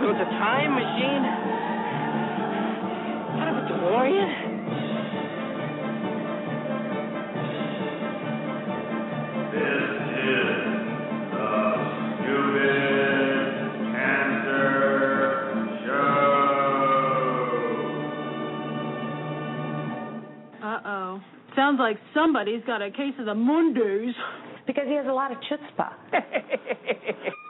telling me you a time machine? Out of a DeLorean? This is the Stupid Cancer Show. Uh-oh. Sounds like somebody's got a case of the Mondays. Because he has a lot of chutzpah.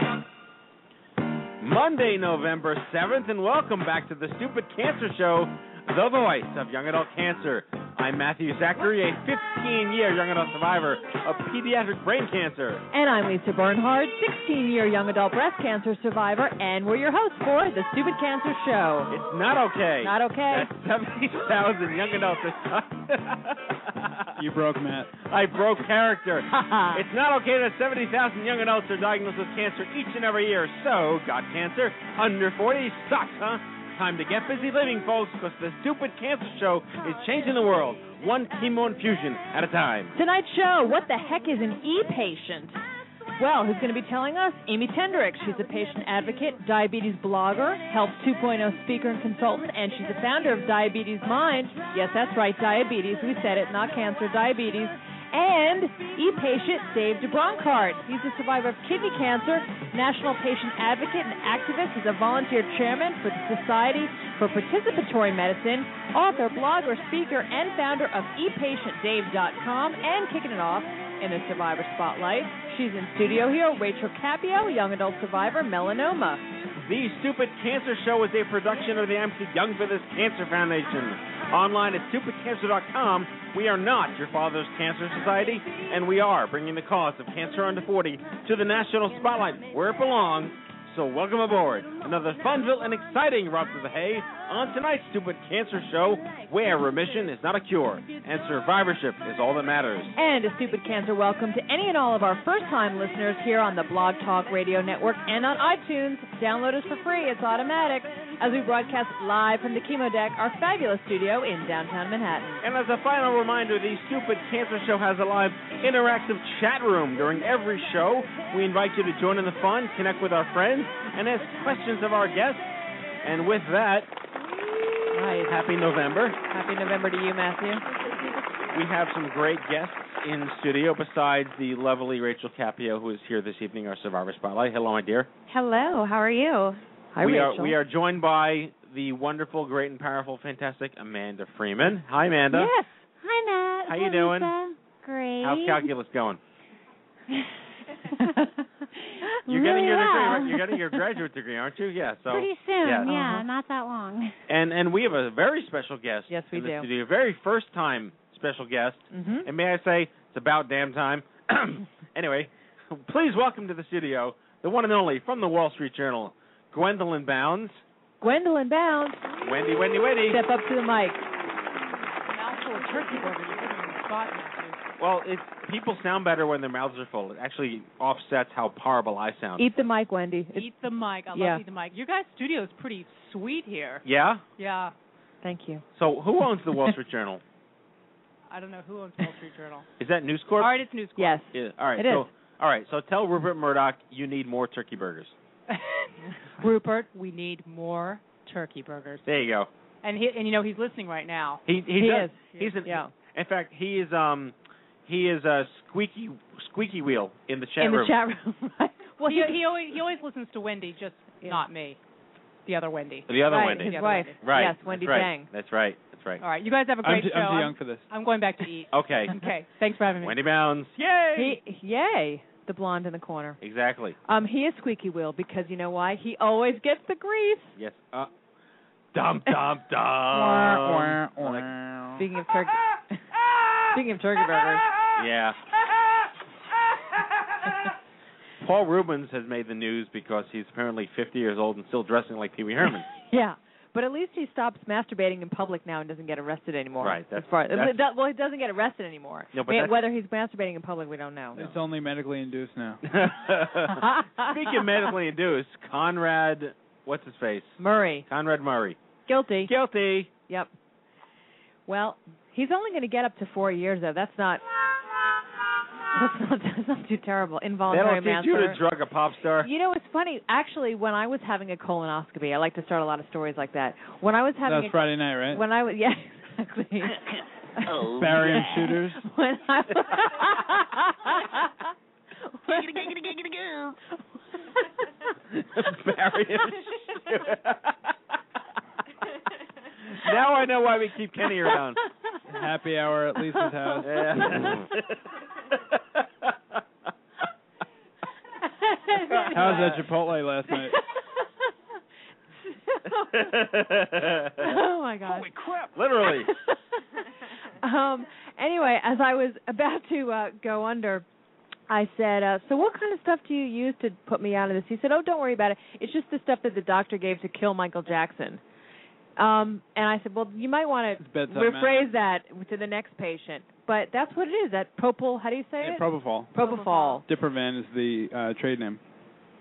Monday, November 7th, and welcome back to the Stupid Cancer Show, the voice of young adult cancer. I'm Matthew Zachary, a 15 year young adult survivor of pediatric brain cancer. And I'm Lisa Bernhard, 16 year young adult breast cancer survivor, and we're your hosts for The Stupid Cancer Show. It's not okay. Not okay. That's 70,000 young adults. You broke Matt. I broke character. It's not okay that 70,000 young adults are diagnosed with cancer each and every year. So, got cancer? Under 40 sucks, huh? Time to get busy living, folks, because the stupid cancer show is changing the world, one chemo infusion at a time. Tonight's show, what the heck is an e-patient? Well, who's going to be telling us? Amy Tenderich. She's a patient advocate, diabetes blogger, Health 2.0 speaker and consultant, and she's the founder of Diabetes Mine. Yes, that's right, diabetes. We said it, not cancer, diabetes. And e-patient Dave deBronkart. He's a survivor of kidney cancer, national patient advocate and activist. He's a volunteer chairman for the Society for Participatory Medicine, author, blogger, speaker, and founder of ePatientDave.com, and kicking it off in the Survivor Spotlight. She's in studio here, Rachel Cappio, young adult survivor, melanoma. The Stupid Cancer Show is a production of the MC Young for This Cancer Foundation. Online at stupidcancer.com, we are not your father's cancer society, and we are bringing the cause of cancer under 40 to the national spotlight where it belongs. So welcome aboard. Another fun-filled and exciting Rob to the Hay on tonight's Stupid Cancer Show, where remission is not a cure and survivorship is all that matters. And a stupid cancer welcome to any and all of our first time listeners here on the Blog Talk Radio Network and on iTunes. Download us for free, it's automatic. As we broadcast live from the Chemo Deck, our fabulous studio in downtown Manhattan. And as a final reminder, the Stupid Cancer Show has a live interactive chat room during every show. We invite you to join in the fun, connect with our friends, and ask questions of our guests. And with that, Right. happy November. Happy November to you, Matthew. We have some great guests in studio besides the lovely Rachel Cappio, who is here this evening, our Survivor Spotlight. Hello, my dear. Hello, how are you? Hi, we Rachel. are we are joined by the wonderful, great, and powerful, fantastic Amanda Freeman. Hi, Amanda. Yes. Hi, Matt. How Hi, you doing? Great. How's calculus going? You're really getting your well. degree. You're getting your graduate degree, aren't you? Yeah. So Pretty soon, yes. yeah, Uh-huh. not that long. And and we have a very special guest. Yes, we in the do. Studio. Very first time special guest. Mhm. And may I say, it's about damn time. anyway, please welcome to the studio the one and only from the Wall Street Journal, Gwendolyn Bounds. Gwendolyn Bounds. Wendy, Wendy, Wendy. Step up to the mic. Mouthful of turkey burger. You put me on the spot, Well, it, people sound better when their mouths are full. It actually offsets how horrible I sound. Eat the mic, Wendy. It's- Eat the mic. I Yeah. love eat the mic. Your guys' studio is pretty sweet here. Yeah. Yeah. Thank you. So who owns the Wall Street Journal? I don't know who owns Wall Street Journal. Is that News Corp? All right, it's News Corp. Yes. Yeah. All right. It so is. all right. So tell Rupert Murdoch you need more turkey burgers. Rupert, we need more turkey burgers. There you go. And he and you know he's listening right now. He he, He does. is. He's an, Yeah. In fact, he is um he is uh, squeaky squeaky wheel in the chat in the room. chat room. right. Well, he he always he always listens to Wendy, just not me. The other Wendy. The other right, Wendy. his The other wife. Wendy. Right. Yes, Wendy That's right. Deng. That's right. That's right. All right, you guys have a I'm great too, show. I'm too young for this. I'm going back to eat. Okay. Okay, thanks for having me. Wendy Bounds. Yay! He, yay, the blonde in the corner. exactly. Um, he is squeaky wheel because you know why? He always gets the grease. Yes. Uh, dum dum dum. Wah, wah, Like- wah. Speaking of turkey, speaking of turkey burgers, yeah. Paul Reubens has made the news because he's apparently 50 years old and still dressing like Pee Wee Herman. yeah. But at least he stops masturbating in public now and doesn't get arrested anymore. Right, that's- As far- that's- it well, he doesn't get arrested anymore. No, but I mean, whether he's masturbating in public, we don't know. It's only medically induced now. Speaking of medically induced, Conrad, what's his face? Murray, Conrad Murray. guilty. Guilty. Yep. Well, he's only going to get up to four years though. That's not. That's not. That's not too terrible. Involuntary That'll teach you to drug a pop star. You know, it's funny. Actually, when I was having a colonoscopy, I like to start a lot of stories like that. When I was That having was a, Friday night, right? when I was yeah exactly. Oh, Barium shooters. when I Barium now I know why we keep Kenny around. Happy hour at Lisa's house. Yeah. How was that Chipotle last night? oh my god. Holy crap! Literally. um anyway, as I was about to uh go under I said, uh, so what kind of stuff do you use to put me out of this? He said, oh, don't worry about it. It's just the stuff that the doctor gave to kill Michael Jackson. Um, and I said, well, you might want to bedside rephrase that to the next patient. But that's what it is. That propyl, how do you say Yeah, it? Propofol. Propofol. Diprivan is the uh, trade name.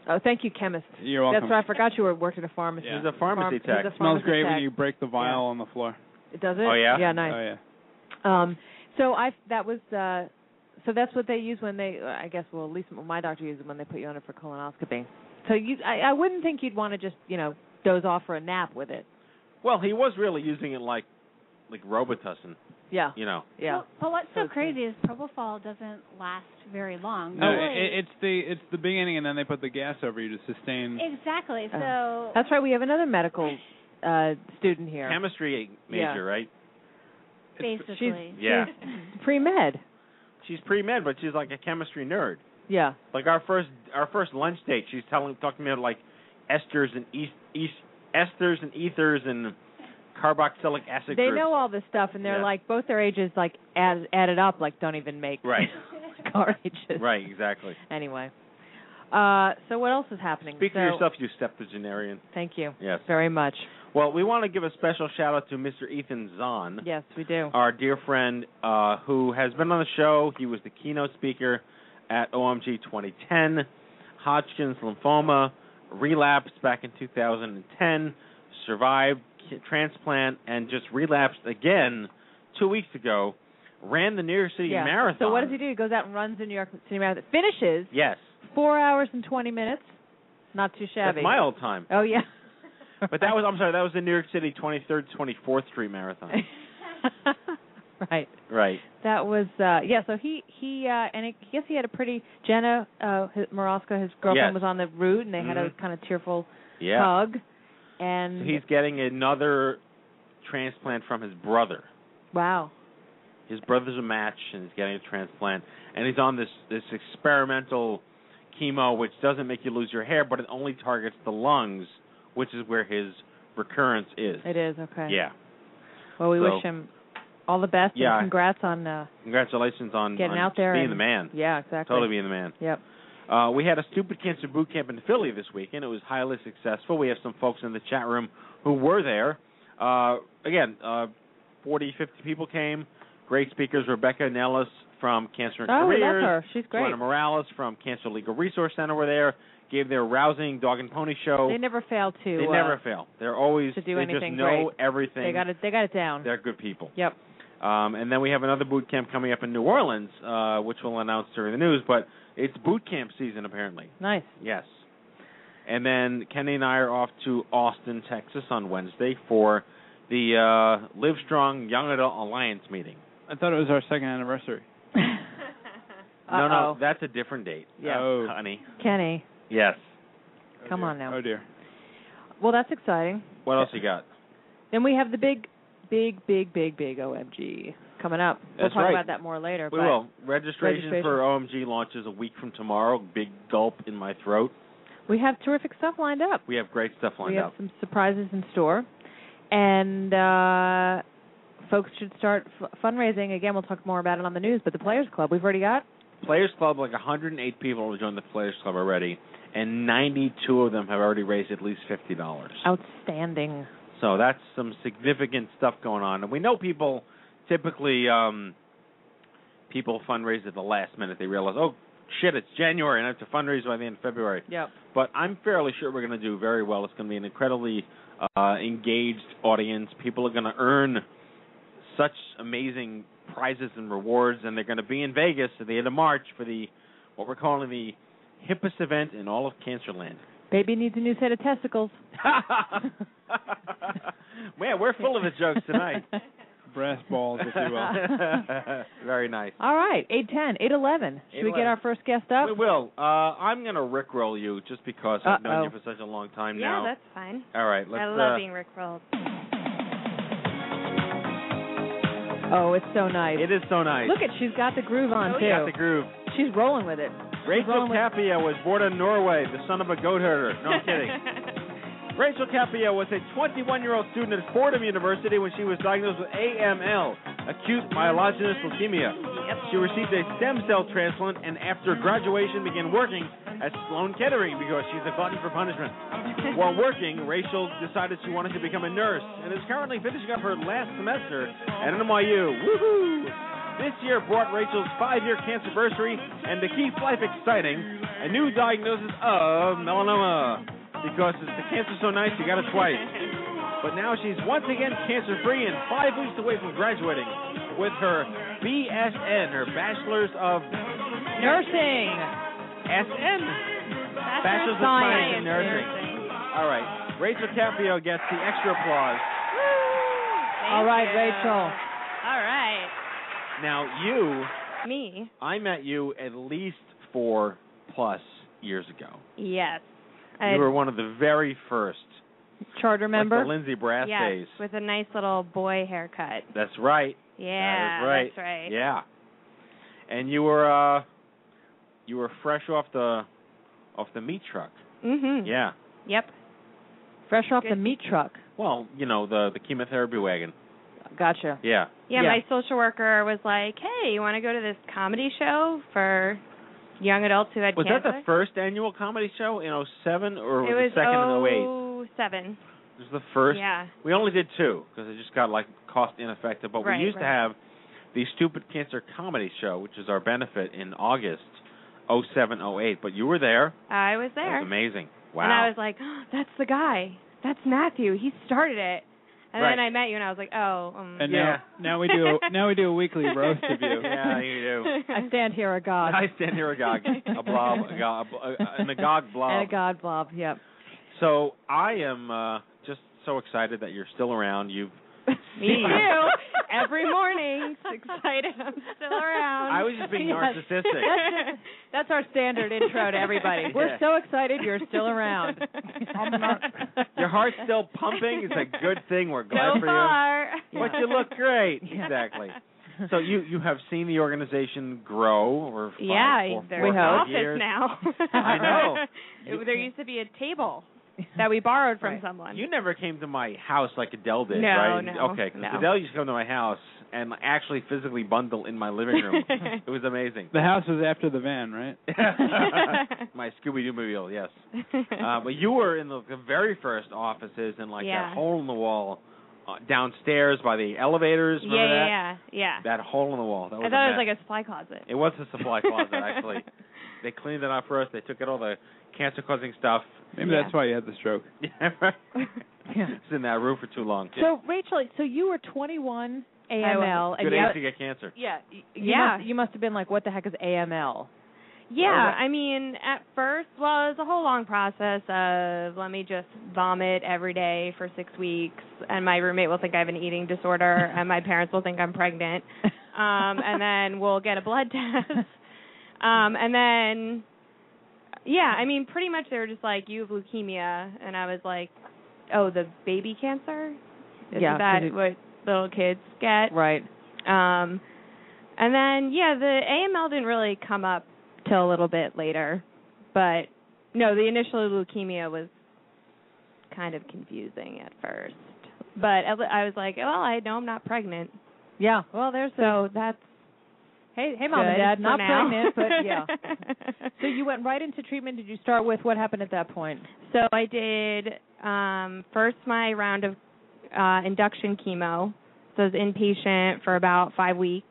Oh, thank you, chemist. You're welcome. That's right. I forgot you were worked at a pharmacy. Yeah. He's a pharmacy Pharm- tech. he's a smells great tech. when you break the vial on the floor. It does it? Oh, yeah? Yeah, nice. Oh yeah. Um, so I that was uh, so that's what they use when they I guess well at least my doctor uses it when they put you on it for colonoscopy. So you I, I wouldn't think you'd want to just you know doze off for a nap with it. Well, he was really using it like like Robitussin, Yeah. you know. Yeah. Well, but what's so So crazy is propofol doesn't last very long. No, Really. it, it's the it's the beginning, and then they put the gas over you to sustain. exactly. So Uh, That's right. We have another medical uh student here. Chemistry major, Yeah. right? basically, Yeah. Pre med. She's pre med, but she's like a chemistry nerd. Yeah. Like our first our first lunch date, she's telling talking to me about like esters and east, east esters and ethers and carboxylic acid They groups. know all this stuff, and they're Yeah. like both their ages like add, added up like don't even make Right. our ages. Right, exactly. Anyway. Uh, so what else is happening? Speak so, for yourself, you septuagenarian. Thank you Yes. very much. Well, we want to give a special shout out to Mr. Ethan Zohn, Yes, we do. our dear friend uh, who has been on the show. He was the keynote speaker at OMG 2010, Hodgkin's lymphoma, relapsed back in 2010, survived transplant, and just relapsed again two weeks ago. Ran the New York City yeah. Marathon. So what does he do? He goes out and runs the New York City Marathon. Finishes Yes, four hours and twenty minutes. Not too shabby. that's my old time. Oh yeah. But that was I'm sorry, that was the New York City 23rd, 24th Street Marathon. right. right. That was uh yeah. So he he uh and I guess he had a pretty Jenna uh his, Morasca, his girlfriend, Yes. was on the route, and they had a Mhm. kind of tearful Yeah. hug. And So he's getting another transplant from his brother. wow. His brother's a match, and he's getting a transplant. And he's on this this experimental chemo, which doesn't make you lose your hair, but it only targets the lungs, which is where his recurrence is. It is okay. Yeah. Well, we So- wish him all the best. Yeah. And congrats on uh Congratulations on, getting on out there being and, the man. Yeah, exactly. Totally being the man. Yep. Uh, we had a stupid cancer boot camp in Philly this weekend. It was highly successful. We have some folks in the chat room who were there. Uh, again, uh, 40, 50 people came. Great speakers. Rebecca Nellis from Cancer and Oh, Careers. her. She's great. Joanna Morales from Cancer Legal Resource Center were there. Gave their rousing dog and pony show. They never fail to. They uh, never fail. They're always to do they anything just know great. everything. They got it. They got it down. They're good people. Yep. Um, and then we have another boot camp coming up in New Orleans, uh, which we'll announce during the news. But it's boot camp season apparently. Nice. Yes. And then Kenny and I are off to Austin, Texas on Wednesday for the uh, Live Strong Young Adult Alliance meeting. I thought it was our second anniversary. No, no, that's a different date. Yeah. Oh. honey. Kenny, Yes. come on now. Oh dear. Well, that's exciting. What else you got? Then we have the big, big, big, big, big OMG coming up. we'll That's talk right. about that more later. We but will. Registration, Registration. for OMG launches a week from tomorrow. Big gulp in my throat. We have terrific stuff lined up. We have great stuff lined up. we have up. some surprises in store, and uh folks should start f- fundraising. Again, we'll talk more about it on the news. But the Players Club, we've already got. Players Club, like 108 people have joined the Players Club already, and 92 of them have already raised at least fifty dollars. Outstanding. So that's some significant stuff going on. And we know people typically um people fundraise at the last minute. They realize, oh shit, it's January and I have to fundraise by the end of February. Yep. But I'm fairly sure we're going to do very well. It's going to be an incredibly uh engaged audience. People are going to earn such amazing prizes and rewards and they're going to be in Vegas at the end of March for the what we're calling the hippest event in all of Cancerland. Baby needs a new set of testicles. Man, we're full of the jokes tonight. Brass balls, if you will. Very nice. All right, eight ten, eight eleven. Should we get our first guest up? We will. Uh, I'm going to rickroll you just because I've known you for such a long time yeah, now. that's fine. All right, let's. I love uh, being rickrolled. Oh, it's so nice. It is so nice. Look at she's got the groove on Oh, too. She's got the groove. She's rolling with it. Rachel Cappio was born in Norway, the son of a goat herder. No, I'm kidding. Rachel Cappio was a 21-year-old student at Fordham University when she was diagnosed with AML, acute myelogenous leukemia. She received a stem cell transplant and after graduation began working at Sloan Kettering because she's a glutton for punishment. While working, Rachel decided she wanted to become a nurse and is currently finishing up her last semester at NYU. Woohoo! This year brought Rachel's five-year cancer anniversary and to keep life exciting, a new diagnosis of melanoma. Because it's the cancer so nice, you got it twice. But now she's once again cancer-free and five weeks away from graduating with her BSN, her Bachelor's of Nursing. SN. Bachelor's of Science in Nursing. All right. Rachel Cappio gets the extra applause. All right, Rachel. All right. Now, you, Me. I met you at least four plus years ago. Yes. You were one of the very first, Charter like member. the Lindsay Brass yes, days. with a nice little boy haircut. That's right. Yeah, that is right. that's right. Yeah. And you were uh you were fresh off the off the meat truck. Mhm. Yeah. Yep. Fresh off the meat truck. Well, you know, the the chemotherapy wagon. Gotcha. Yeah. Yeah, Yeah. my social worker was like, "Hey, you want to go to this comedy show for young adults who had Was cancer?" that the first annual comedy show in '07 or was it was the second in '08? oh seven. It was the first. Yeah. We only did two because it just got like cost ineffective. But Right, we used to have the Stupid Cancer Comedy Show, which is our benefit in August, 07, 08. But you were there. I was It there. was amazing. Wow. And I was like, oh, "That's the guy. That's Matthew. He started it." And Right. then I met you, and I was like, "Oh, um, And Yeah. now, now we do now we do a weekly roast of you. yeah, you do. I stand here agog. I stand here agog, a blob, a, go- a, an agog blob. And a god blob. Yep. So I am uh, just so excited that you're still around. You've Me too. Every morning, excited. I'm still around. I was just being Yes. narcissistic. That's, just, that's our standard intro to everybody. We're Yeah. so excited you're still around. Your heart's still pumping. It's a good thing. We're glad so for far. you. But you look great. Yeah. Exactly. So you you have seen the organization grow over five, yeah, four, there's four, an office years. now. I know. It- there used to be a table that we borrowed from Right. someone. You never came to my house like Adele did, No, right? no, okay, 'cause no. Adele used to come to my house and actually physically bundle in my living room. it was amazing. The house was after the van, right? my Scooby Doo mobile, yes. Uh, but you were in the, the very first offices and like Yeah. that hole in the wall uh, downstairs by the elevators. yeah, Remember that? yeah, yeah, yeah. That hole in the wall. That was I a thought it was like a supply closet. It was a supply closet actually. They cleaned it up for us. They took out all the cancer-causing stuff. Maybe Yeah. that's why you had the stroke. Yeah, right. Yeah. It's in that room for too long. So Rachel, so you were 21 AML, and Good you, age to get cancer. yeah, you Yeah. must, you must have been like, what the heck is AML? Yeah, I mean, at first, well, it was a whole long process of let me just vomit every day for six weeks, and my roommate will think I have an eating disorder, and my parents will think I'm pregnant, um, and then we'll get a blood test. Um, and then, yeah, I mean, pretty much they were just like, you have leukemia, and I was like, oh, the baby cancer. Is Yeah, that it- what little kids get? Right. Um, and then yeah, the AML didn't really come up till a little bit later, but no, the initial leukemia was kind of confusing at first. But I was like, well, I know I'm not pregnant, Yeah. Well, there's so that's Hey, hey, mom and good dad, for not now. pregnant, but yeah. so you went right into treatment. Did you start with what happened at that point? So I did um first my round of uh induction chemo. So I was inpatient for about 5 weeks.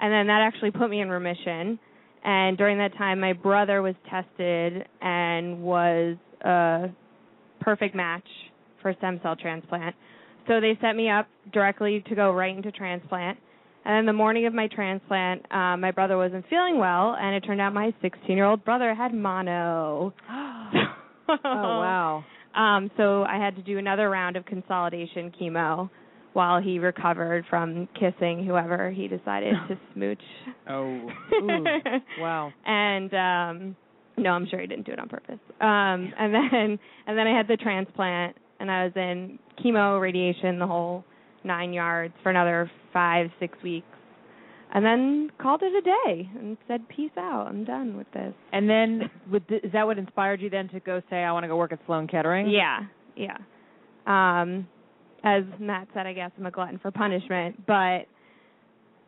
And then that actually put me in remission. And during that time my brother was tested and was a perfect match for stem cell transplant. So they set me up directly to go right into transplant. And then the morning of my transplant, um, my brother wasn't feeling well, and it turned out my 16-year-old brother had mono. Oh wow. Um, so I had to do another round of consolidation chemo while he recovered from kissing whoever he decided to smooch. Oh. Ooh. Wow. And um no, I'm sure he didn't do it on purpose. Um and then and then I had the transplant and I was in chemo, radiation, the whole nine yards for another five, six weeks. And then called it a day and said, Peace out, I'm done with this. And then, with the, is that what inspired you then to go say, I want to go work at Sloan Kettering? Yeah, yeah. Um, as Matt said, I guess I'm a glutton for punishment, but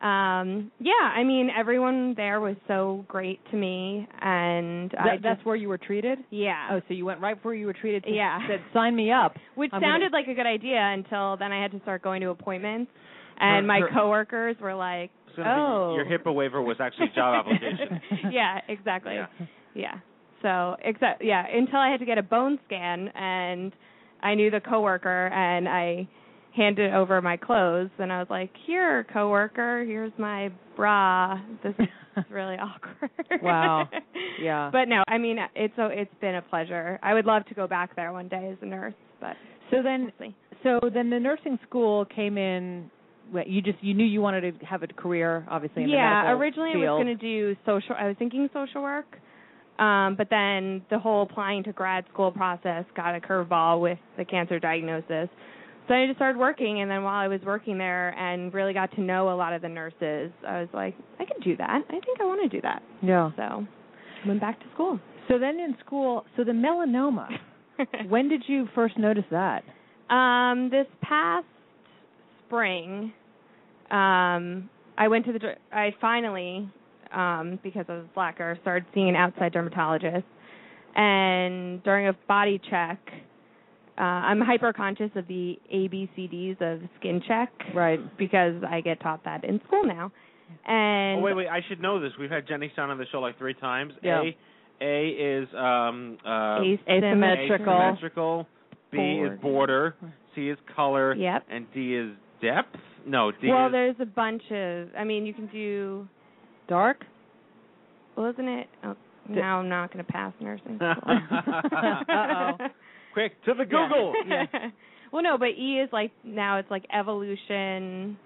um, yeah, I mean, everyone there was so great to me, and I That, just, that's where you were treated. yeah, Oh, so you went right where you were treated. To, Yeah. Said, sign me up. which I'm sounded like a good idea until then I had to start going to appointments, and Her- my her- coworkers were like, So "Oh, Your HIPAA waiver was actually a job application. yeah, exactly. Yeah. Yeah. So except yeah, until I had to get a bone scan and I knew the coworker and I handed over my clothes and I was like, "Here, coworker, here's my bra. This is really awkward." Wow. Yeah. But no, I mean it's so it's been a pleasure. I would love to go back there one day as a nurse, but So then, we'll so then the nursing school came in. You just you knew you wanted to have a career, obviously. In the yeah, medical originally I was going to do social. I was thinking social work, um, but then the whole applying to grad school process got a curveball with the cancer diagnosis. So I just started working, and then while I was working there and really got to know a lot of the nurses, I was like, I could do that. I think I want to do that. Yeah. So went back to school. So then in school, so the melanoma. when did you first notice that? Um, this past spring, um, I went to the. I finally, um, because I was a slacker, started seeing an outside dermatologist, and during a body check, uh, I'm hyper conscious of the ABCDs of skin check, Right. Because I get taught that in school now, and oh wait, wait! I should know this. We've had Jenny Stein on the show like three times. Yeah. A, A is um uh Asymmetrical. asymmetrical. B is border. C is color. Yep. And D is depth. No, D well, is there's a bunch of. I mean, you can do. Dark. Wasn't it? Oh, now I'm not going to pass nursing school. Uh-oh. quick to the Google. well, no, but E is like now it's like evolution.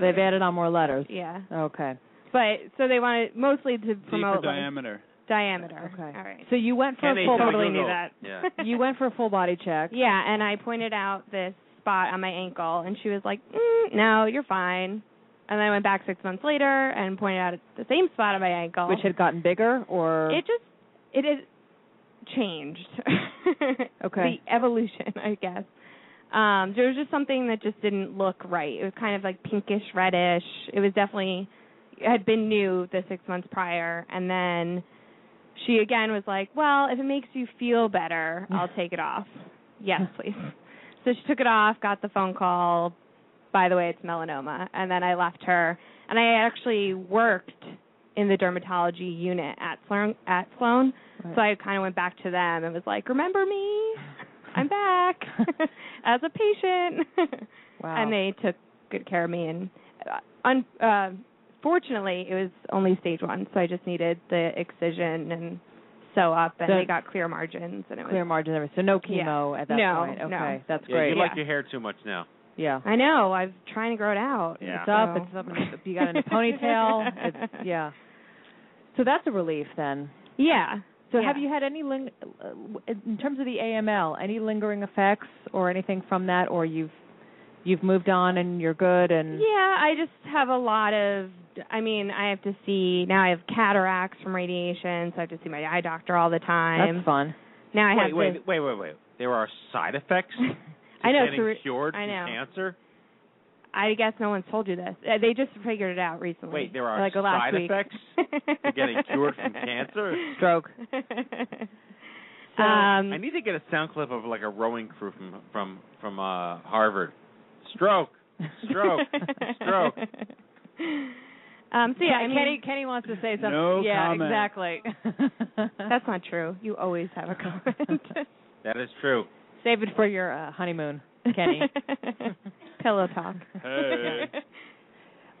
They've added on more letters. Yeah, Okay. but so they wanted mostly to promote like, diameter. diameter. Okay. All right. So you went for Can a full tell totally Google? knew that. Yeah. you went for a full body check. Yeah, and I pointed out this spot on my ankle, and she was like, mm, "No, you're fine." And then I went back six months later and pointed out the same spot on my ankle, Which had gotten bigger or it just it had changed. Okay. The evolution, I guess. Um, there was just something that just didn't look right. It was kind of like pinkish reddish. It was definitely it had been new the six months prior, and then she again was like, "Well, if it makes you feel better, I'll take it off." yes, please. So she took it off, got the phone call. By the way, it's melanoma, and then I left her, and I actually worked in the dermatology unit at Sloan. At Sloan, Right. so I kind of went back to them and was like, "Remember me? I'm back as a patient." Wow. And they took good care of me. And uh, un- uh, fortunately, it was only stage one, so I just needed the excision and sew up, and So- they got clear margins, and it clear was. margin everything. So no chemo at that No, point. no. Okay. That's Yeah, great. you like Yeah. your hair too much now. Yeah. I know. I'm trying to grow it out. Yeah. It's up. so- It's up. in- You got in a ponytail. It's, yeah. So that's a relief then. Yeah. So Yeah. have you had any ling- uh, in terms of the AML, any lingering effects or anything from that, or you've you've moved on and you're good and Yeah, I just have a lot of. I mean, I have to see now. I have cataracts from radiation, so I have to see my eye doctor all the time. that's fun. Now I wait, have wait, this. wait, wait, wait. There are side effects to I know. getting so re- cured I from know. cancer. I guess no one's told you this. Uh, They just figured it out recently. Wait, there are like last side week. effects to getting cured from cancer. Stroke. So, um, I need to get a sound clip of like a rowing crew from from from uh Harvard. Stroke, stroke, stroke. Um, so yeah, I mean, Kenny Kenny wants to say something. No yeah, comment. exactly. that's not true. You always have a comment. That is true. Save it for your uh, honeymoon, Kenny. Pillow talk. Hey.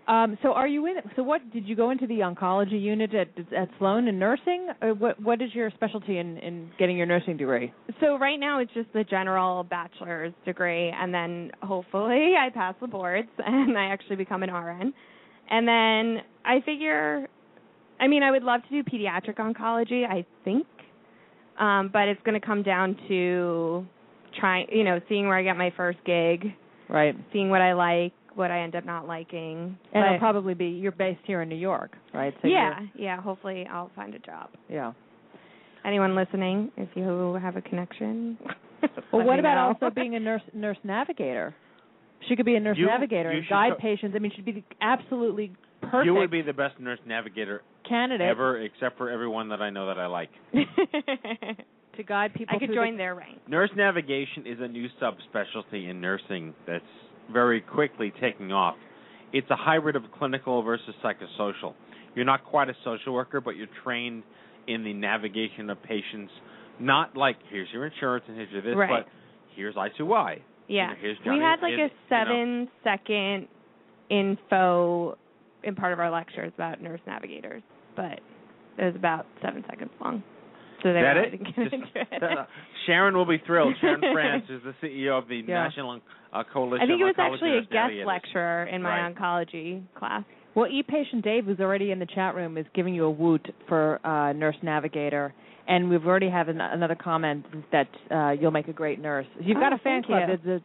Um, so are you in? So what did you go into the oncology unit at at Sloan in nursing? Or what what is your specialty in in getting your nursing degree? So right now it's just the general bachelor's degree, and then hopefully I pass the boards and I actually become an RN. And then I figure, I mean, I would love to do pediatric oncology. I think, um, but it's going to come down to trying, you know, seeing where I get my first gig, Right. seeing what I like, what I end up not liking. And it'll probably be you're based here in New York, right? So yeah, yeah. Hopefully I'll find a job. Yeah. Anyone listening, if you have a connection. Well, let what me about know. also being a nurse nurse navigator? She could be a nurse You- navigator you and guide co- patients. I mean, she'd be the absolutely perfect You would be the best nurse navigator candidate ever, except for everyone that I know that I like. to guide people. I could join the, their ranks. Nurse navigation is a new subspecialty in nursing that's very quickly taking off. It's a hybrid of clinical versus psychosocial. You're not quite a social worker, but you're trained in the navigation of patients. Not like here's your insurance and here's your this, Right. but here's I2Y. Yeah. You know, here's we had like here's- a you know. seven second info in part of our lectures about nurse navigators, but it was about seven seconds long. So they That it? didn't get Just- into it. Sharon will be thrilled. Sharon France is the CEO of the Yeah. National uh, Coalition. I think it was actually a guest lecturer in my Right. oncology class. Well, e-patient Dave, who's already in the chat room, is giving you a woot for uh, nurse navigator, and we've already have an- another comment that uh, you'll make a great nurse. You've got Oh, a fan thank club. you. There's a,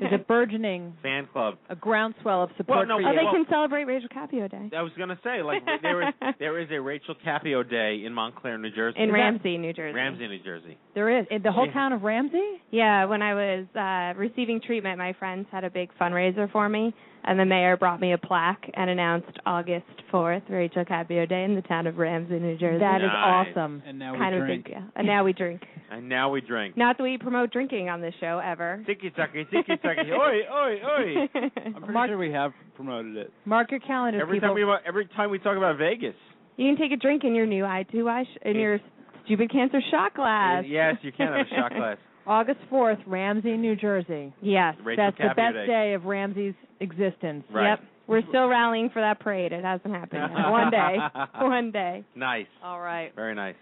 there's a burgeoning, Fan club. a groundswell of support Well, no, for Oh, you. they well- can celebrate Rachel Cappio Day I was gonna say, like there is there is a Rachel Cappio Day in Montclair, New Jersey. in Ramsey, New Jersey. Ramsey, New Jersey. There is in the whole Yeah. town of Ramsey. Yeah, when I was uh receiving treatment, my friends had a big fundraiser for me, and the mayor brought me a plaque and announced August 4th, Rachel Cappio Day in the town of Ramsey, New Jersey. That is Nice. awesome. And now kind we of drink. big deal. And now we drink. And now we drink. Not that we promote drinking on this show ever. Tiki taki, tiki taki, oi, oi, oi. I'm pretty Mark- sure we have promoted it. Mark your calendars, Every people. time we every time we talk about Vegas. you can take a drink in your new I2I sh- in your stupid cancer shot glass. Yes, you can have a shot glass. August 4th, Ramsey, New Jersey. Yes. Rachel That's the best Day. day of Ramsey's existence. Right. Yep. We're still rallying for that parade. It hasn't happened yet. One day. One day. Nice. All right. Very nice.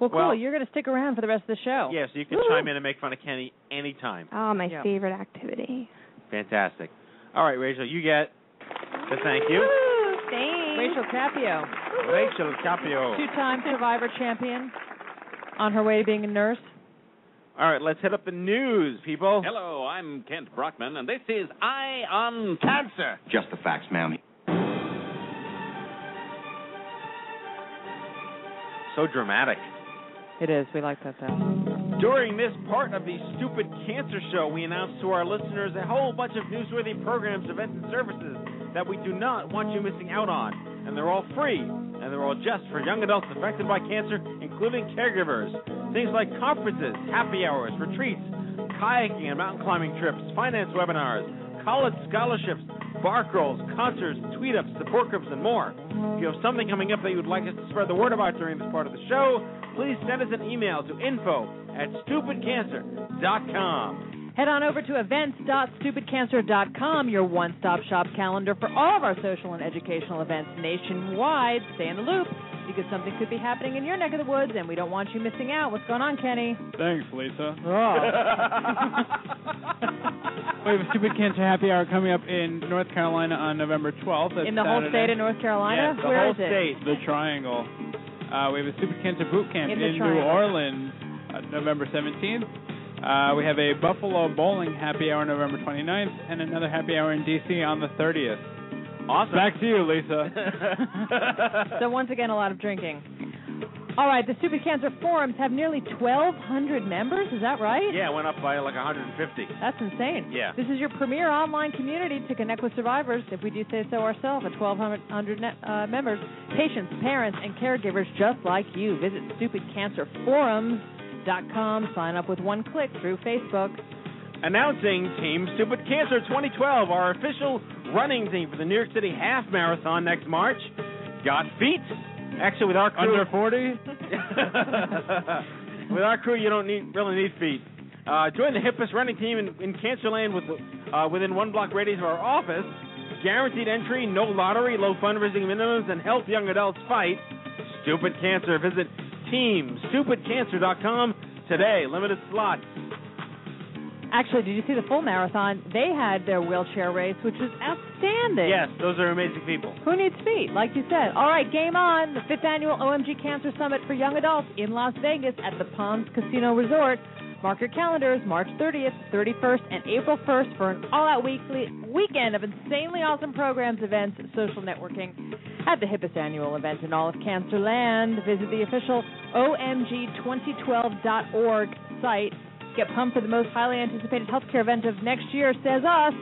Well, cool. Well- You're going to stick around for the rest of the show. Yeah, so you can Woo. chime in and make fun of Kenny anytime. Oh, my Yeah. favorite activity. Fantastic. All right, Rachel, you get the thank you. Woo, thanks. Rachel Cappio, Rachel Cappio. two-time Survivor champion, on her way to being a nurse. All right, let's hit up the news, people. Hello, I'm Kent Brockman, and this is Eye on Cancer. Just the facts, ma'am. So dramatic. It is. We like that though. During this part of the Stupid Cancer Show, we announce to our listeners a whole bunch of newsworthy programs, events, and services that we do not want you missing out on. And they're all free, and they're all just for young adults affected by cancer, including caregivers. Things like conferences, happy hours, retreats, kayaking and mountain climbing trips, finance webinars, college scholarships, bar crawls, concerts, tweet ups, support groups, and more. If you have something coming up that you would like us to spread the word about during this part of the show, please send us an email to info at stupidcancer.com. Head on over to events.stupidcancer.com, your one-stop shop calendar for all of our social and educational events nationwide. Stay in the loop. because something could be happening in your neck of the woods, and we don't want you missing out. What's going on, Kenny? Thanks, Lisa. Oh. we have a Stupid Cancer Happy Hour coming up in North Carolina on November 12th. That's in the whole state of North Carolina? Yes, the Where whole is it? state. The Triangle. Uh, we have a Super Cancer Boot Camp In the New Orleans, uh, November 17th. Uh, we have a Buffalo Bowling Happy Hour November 29th, and another Happy Hour in D.C. on the 30th. Awesome. Back to you, Lisa. so once again, a lot of drinking. All right, the Stupid Cancer forums have nearly 1,200 members. Is that right? Yeah, it went up by like 150. That's insane. Yeah. This is your premier online community to connect with survivors, if we do say so ourselves, at 1,200 net, uh, members, patients, parents, and caregivers just like you. Visit stupidcancerforums.com. Sign up with one click through Facebook. Announcing Team Stupid Cancer 2012, our official running team for the New York City Half Marathon next March. Got feet? Actually, with our crew, Under 40? with our crew, you don't need really need feet. Uh, join the hippest running team in, in Cancerland with uh, within one block radius of our office. Guaranteed entry, no lottery, low fundraising minimums, and help young adults fight stupid cancer. Visit teamstupidcancer.com today. Limited slots. Actually, did you see the full marathon? They had their wheelchair race, which was outstanding. Yes, those are amazing people. Who needs feet? Like you said. All right, game on. The fifth annual OMG Cancer Summit for Young Adults in Las Vegas at the Palms Casino Resort. Mark your calendars, March 30th, 31st, and April 1st for an all-out weekly weekend of insanely awesome programs, events, and social networking at the hippest annual event in all of Cancer Land. Visit the official OMG2012.org site. Get pumped for the most highly anticipated healthcare event of next year, says us.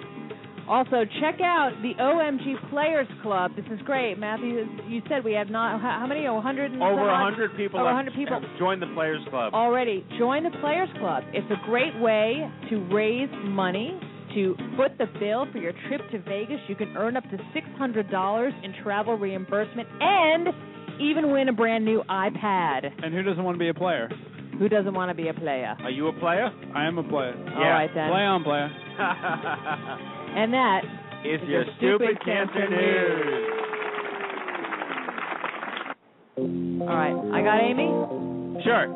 Also, check out the OMG Players Club. This is great, Matthew. You said we have not how how many? Oh, 100 and Over some 100 people Over have 100 people have joined the Players Club. already. Join the Players Club. It's a great way to raise money to foot the bill for your trip to Vegas. You can earn up to $600 in travel reimbursement and even win a brand new iPad. And who doesn't want to be a player? Who doesn't want to be a player? Are you a player? I am a player. All right then. Play on, player. And that is your your stupid cancer news. All right. I got Amy? Sure.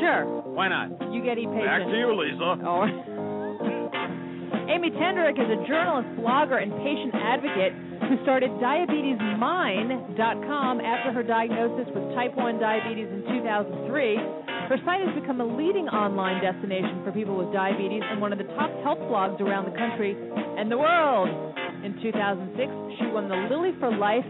Sure. Why not? You get e-patient. Back to you, Lisa. Oh. Amy Tenderich is a journalist, blogger, and patient advocate who started diabetesmine.com after her diagnosis with type 1 diabetes in 2003. Her site has become a leading online destination for people with diabetes and one of the top health blogs around the country and the world. In 2006, she won the Lilly for Life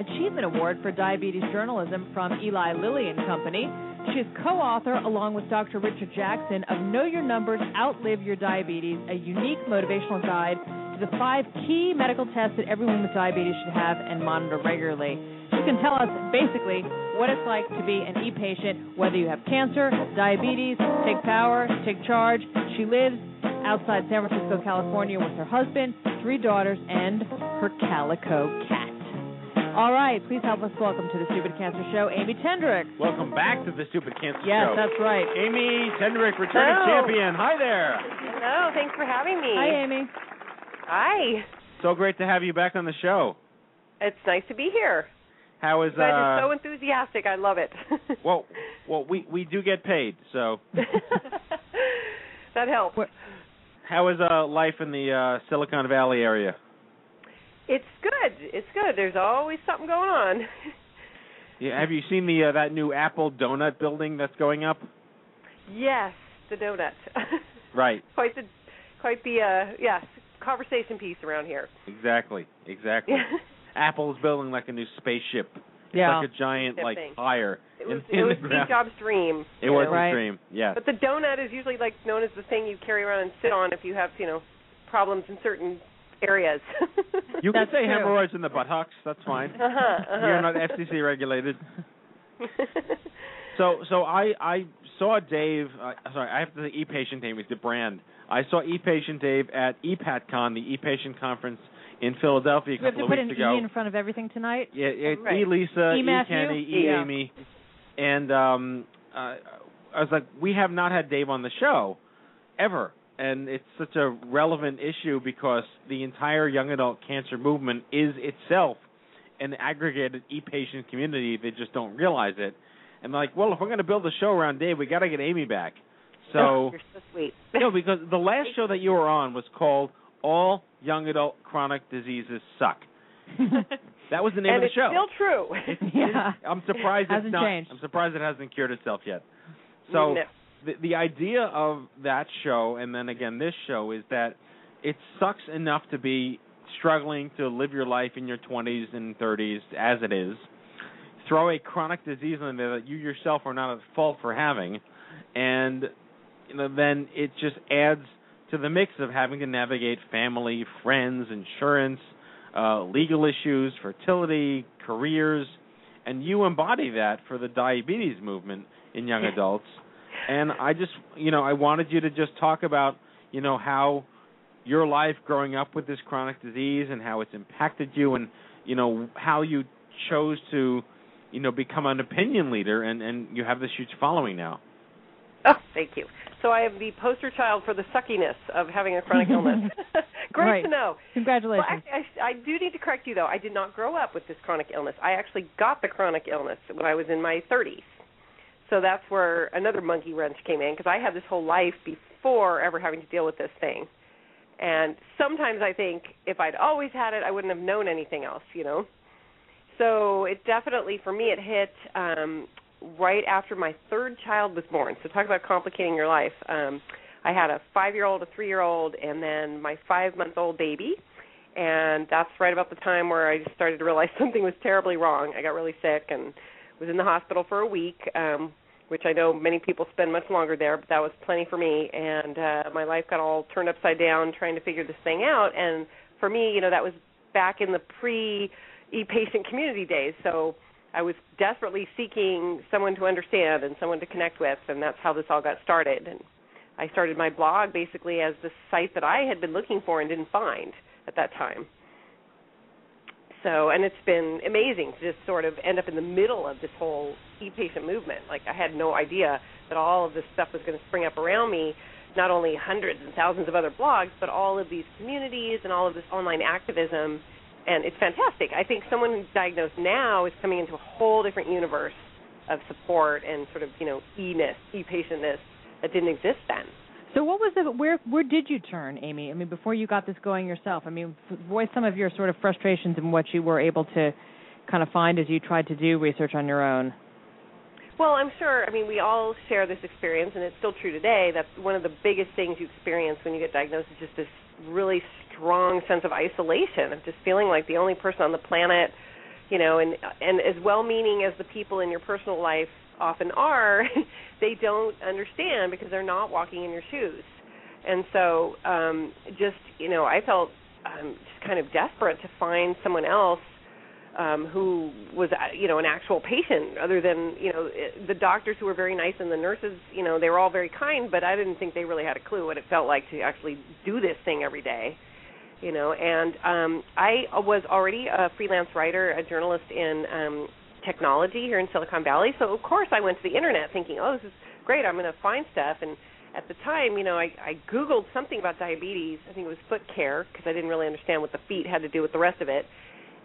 Achievement Award for Diabetes Journalism from Eli Lilly and Company. She is co-author, along with Dr. Richard Jackson, of Know Your Numbers, Outlive Your Diabetes, a unique motivational guide to the five key medical tests that everyone with diabetes should have and monitor regularly. She can tell us basically what it's like to be an e-patient, whether you have cancer, diabetes, take power, take charge. She lives outside San Francisco, California with her husband, three daughters, and her calico cat. All right, please help us welcome to the Stupid Cancer Show, Amy Tenderich. Welcome back to the Stupid Cancer Yes, Show. Yes, that's right. Amy Tenderich, returning Hello. champion. Hi there. Hello, thanks for having me. Hi, Amy. Hi. So great to have you back on the show. It's nice to be here. How is You guys are uh? so enthusiastic. I love it. well, well, we we do get paid. So that helps. how is uh life in the uh Silicon Valley area? It's good. It's good. There's always something going on. Yeah, have you seen the uh, that new Apple donut building that's going up? yes, the donut. Right. quite the quite the uh yes, conversation piece around here. Exactly. Exactly. Apple's building like a new spaceship. It's Yeah. like a giant like thing. fire. It was in it was the Steve ground. Jobs' dream. It you was know. his dream. Yeah. But the donut is usually like known as the thing you carry around and sit on if you have, you know, problems in certain areas. You can say hemorrhoids in the buttocks. That's fine. Uh-huh, uh-huh. You're not FCC regulated. So so I I saw Dave. Uh, sorry, I have to say e-patient Dave is the brand. I saw e-patient Dave at E ePatCon, the e-patient conference in Philadelphia a couple We have couple to of put weeks an ago. E in front of everything tonight. Yeah, it, Right. E Lisa, E E Matthew? Kenny, E Yeah. Amy, and um, uh, I was like, we have not had Dave on the show ever, and it's such a relevant issue because the entire young adult cancer movement is itself an aggregated e-patient community. They just don't realize it. And like, well, if we're going to build a show around Dave, we got to get Amy back. So, Oh, you're so sweet. no, because the last show that you were on was called "All Young Adult Chronic Diseases Suck." that was the name and of the it's show. still true. yeah. I'm surprised it's Hasn't not. changed. I'm surprised it hasn't cured itself yet. So mm, No. the the idea of that show and then again this show is that it sucks enough to be struggling to live your life in your 20s and 30s as it is. Throw a chronic disease in there that you yourself are not at fault for having, and you know, then it just adds to the mix of having to navigate family, friends, insurance, uh, legal issues, fertility, careers, and you embody that for the diabetes movement in young adults. And I just, you know, I wanted you to just talk about, you know, how your life growing up with this chronic disease and how it's impacted you, and you know how you chose to, you know, become an opinion leader, and and you have this huge following now. Oh, thank you. So I am the poster child for the suckiness of having a chronic illness. Great Right. to know. Congratulations. Well, actually, I, I do need to correct you though. I did not grow up with this chronic illness. I actually got the chronic illness when I was in my 30s. So that's where another monkey wrench came in because I had this whole life before ever having to deal with this thing. And sometimes I think if I'd always had it, I wouldn't have known anything else, you know. So it definitely, for me, it hit um, right after my third child was born. So talk about complicating your life. Um, I had a five-year-old, a three-year-old, and then my five-month-old baby. And that's right about the time where I just started to realize something was terribly wrong. I got really sick and was in the hospital for a week, um, which I know many people spend much longer there, but that was plenty for me. And uh, my life got all turned upside down trying to figure this thing out. And for me, you know, that was back in the pre e-patient community days. So I was desperately seeking someone to understand and someone to connect with, and that's how this all got started. And I started my blog basically as the site that I had been looking for and didn't find at that time. So, and it's been amazing to just sort of end up in the middle of this whole e-patient movement. Like I had no idea that all of this stuff was going to spring up around me. Not only hundreds and thousands of other blogs, but all of these communities and all of this online activism and it's fantastic. I think someone who's diagnosed now is coming into a whole different universe of support and sort of you know e-ness, e-patientness that didn't exist then. So what was the where where did you turn, Amy? I mean, before you got this going yourself. I mean, voice some of your sort of frustrations and what you were able to kind of find as you tried to do research on your own. Well, I'm sure. I mean, we all share this experience, and it's still true today. That one of the biggest things you experience when you get diagnosed is just this really strong sense of isolation, of just feeling like the only person on the planet, you know, and and as well-meaning as the people in your personal life often are, they don't understand because they're not walking in your shoes. And so, um, just you know, I felt um, just kind of desperate to find someone else um, who was uh, you know an actual patient other than you know the doctors who were very nice and the nurses you know they were all very kind but I didn't think they really had a clue what it felt like to actually do this thing every day you know and um I was already a freelance writer a journalist in um technology here in Silicon Valley so of course I went to the internet thinking oh this is great I'm going to find stuff and at the time, you know, I, I Googled something about diabetes. I think it was foot care because I didn't really understand what the feet had to do with the rest of it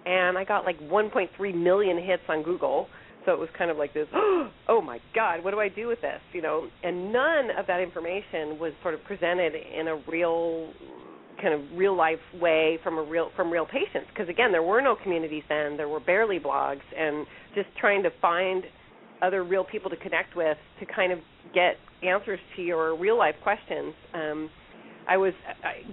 and I got like 1.3 million hits on Google. So it was kind of like this, oh my God, what do I do with this? You know, and none of that information was sort of presented in a real kind of real life way from a real from real patients. Because again there were no communities then. There were barely blogs and just trying to find other real people to connect with to kind of get answers to your real life questions. Um I was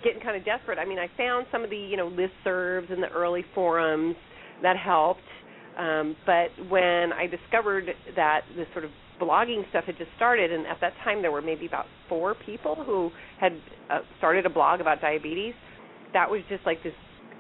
getting kind of desperate. I mean, I found some of the you know listservs and the early forums that helped, um, but when I discovered that this sort of blogging stuff had just started, and at that time there were maybe about four people who had uh, started a blog about diabetes, that was just like this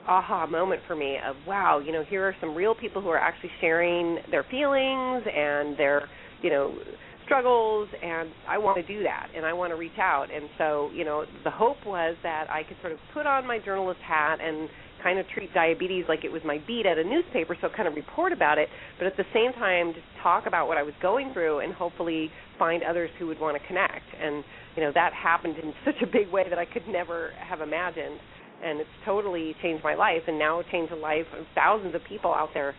aha moment for me of wow, you know, here are some real people who are actually sharing their feelings and their you know struggles and I want to do that and I want to reach out. And so you know the hope was that I could sort of put on my journalist hat and kind of treat diabetes like it was my beat at a newspaper so kind of report about it but at the same time just talk about what I was going through and hopefully find others who would want to connect and you know that happened in such a big way that I could never have imagined and it's totally changed my life, and now changed the life of thousands of people out there.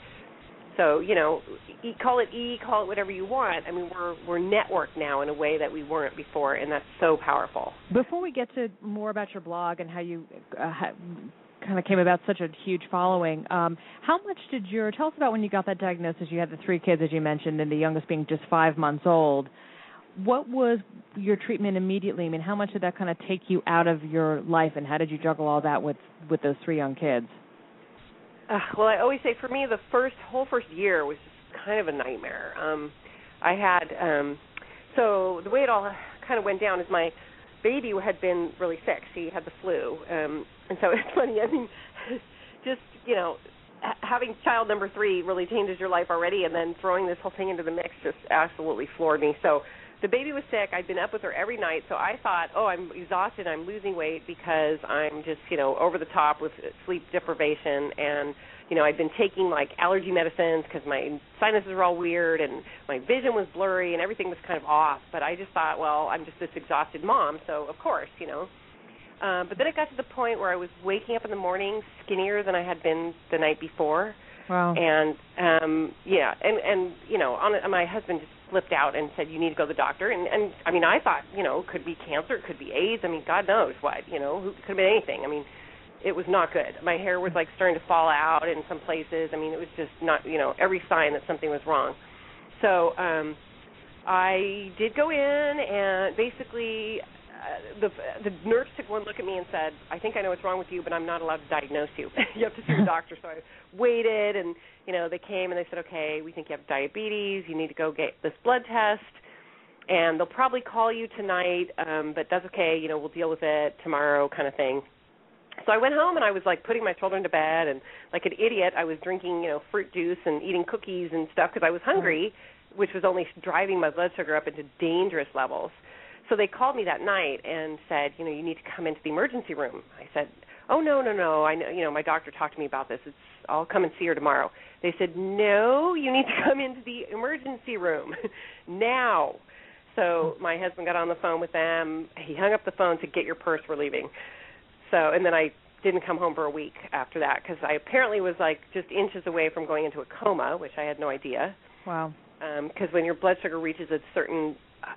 So you know, e- call it E, call it whatever you want. I mean, we're we're networked now in a way that we weren't before, and that's so powerful. Before we get to more about your blog and how you uh, kind of came about such a huge following, um, how much did your tell us about when you got that diagnosis? You had the three kids, as you mentioned, and the youngest being just five months old. What was your treatment immediately? I mean, how much did that kind of take you out of your life, and how did you juggle all that with with those three young kids? Uh, well, I always say for me, the first whole first year was just kind of a nightmare. Um, I had um, so the way it all kind of went down is my baby had been really sick. She had the flu, um, and so it's funny. I mean, just you know, having child number three really changes your life already, and then throwing this whole thing into the mix just absolutely floored me. So the baby was sick. I'd been up with her every night, so I thought, oh, I'm exhausted. I'm losing weight because I'm just, you know, over the top with sleep deprivation, and you know, I'd been taking like allergy medicines because my sinuses were all weird and my vision was blurry and everything was kind of off. But I just thought, well, I'm just this exhausted mom, so of course, you know. Um, but then it got to the point where I was waking up in the morning skinnier than I had been the night before. Wow. And um yeah, and and you know, on my husband just flipped out and said you need to go to the doctor and and I mean, I thought, you know, it could be cancer, it could be AIDS, I mean, god knows what, you know, who could have been anything. I mean, it was not good. My hair was like starting to fall out in some places. I mean, it was just not, you know, every sign that something was wrong. So, um I did go in and basically uh, the the nurse took one look at me and said, "I think I know what's wrong with you, but I'm not allowed to diagnose you. you have to see a doctor." So I waited, and you know they came and they said, "Okay, we think you have diabetes. You need to go get this blood test, and they'll probably call you tonight, um, but that's okay. You know, we'll deal with it tomorrow, kind of thing." So I went home and I was like putting my children to bed, and like an idiot, I was drinking you know fruit juice and eating cookies and stuff because I was hungry, which was only driving my blood sugar up into dangerous levels. So they called me that night and said, you know, you need to come into the emergency room. I said, oh no, no, no. I know, you know, my doctor talked to me about this. It's, I'll come and see her tomorrow. They said, no, you need to come into the emergency room now. So my husband got on the phone with them. He hung up the phone to get your purse. We're leaving. So and then I didn't come home for a week after that because I apparently was like just inches away from going into a coma, which I had no idea. Wow. Um, because when your blood sugar reaches a certain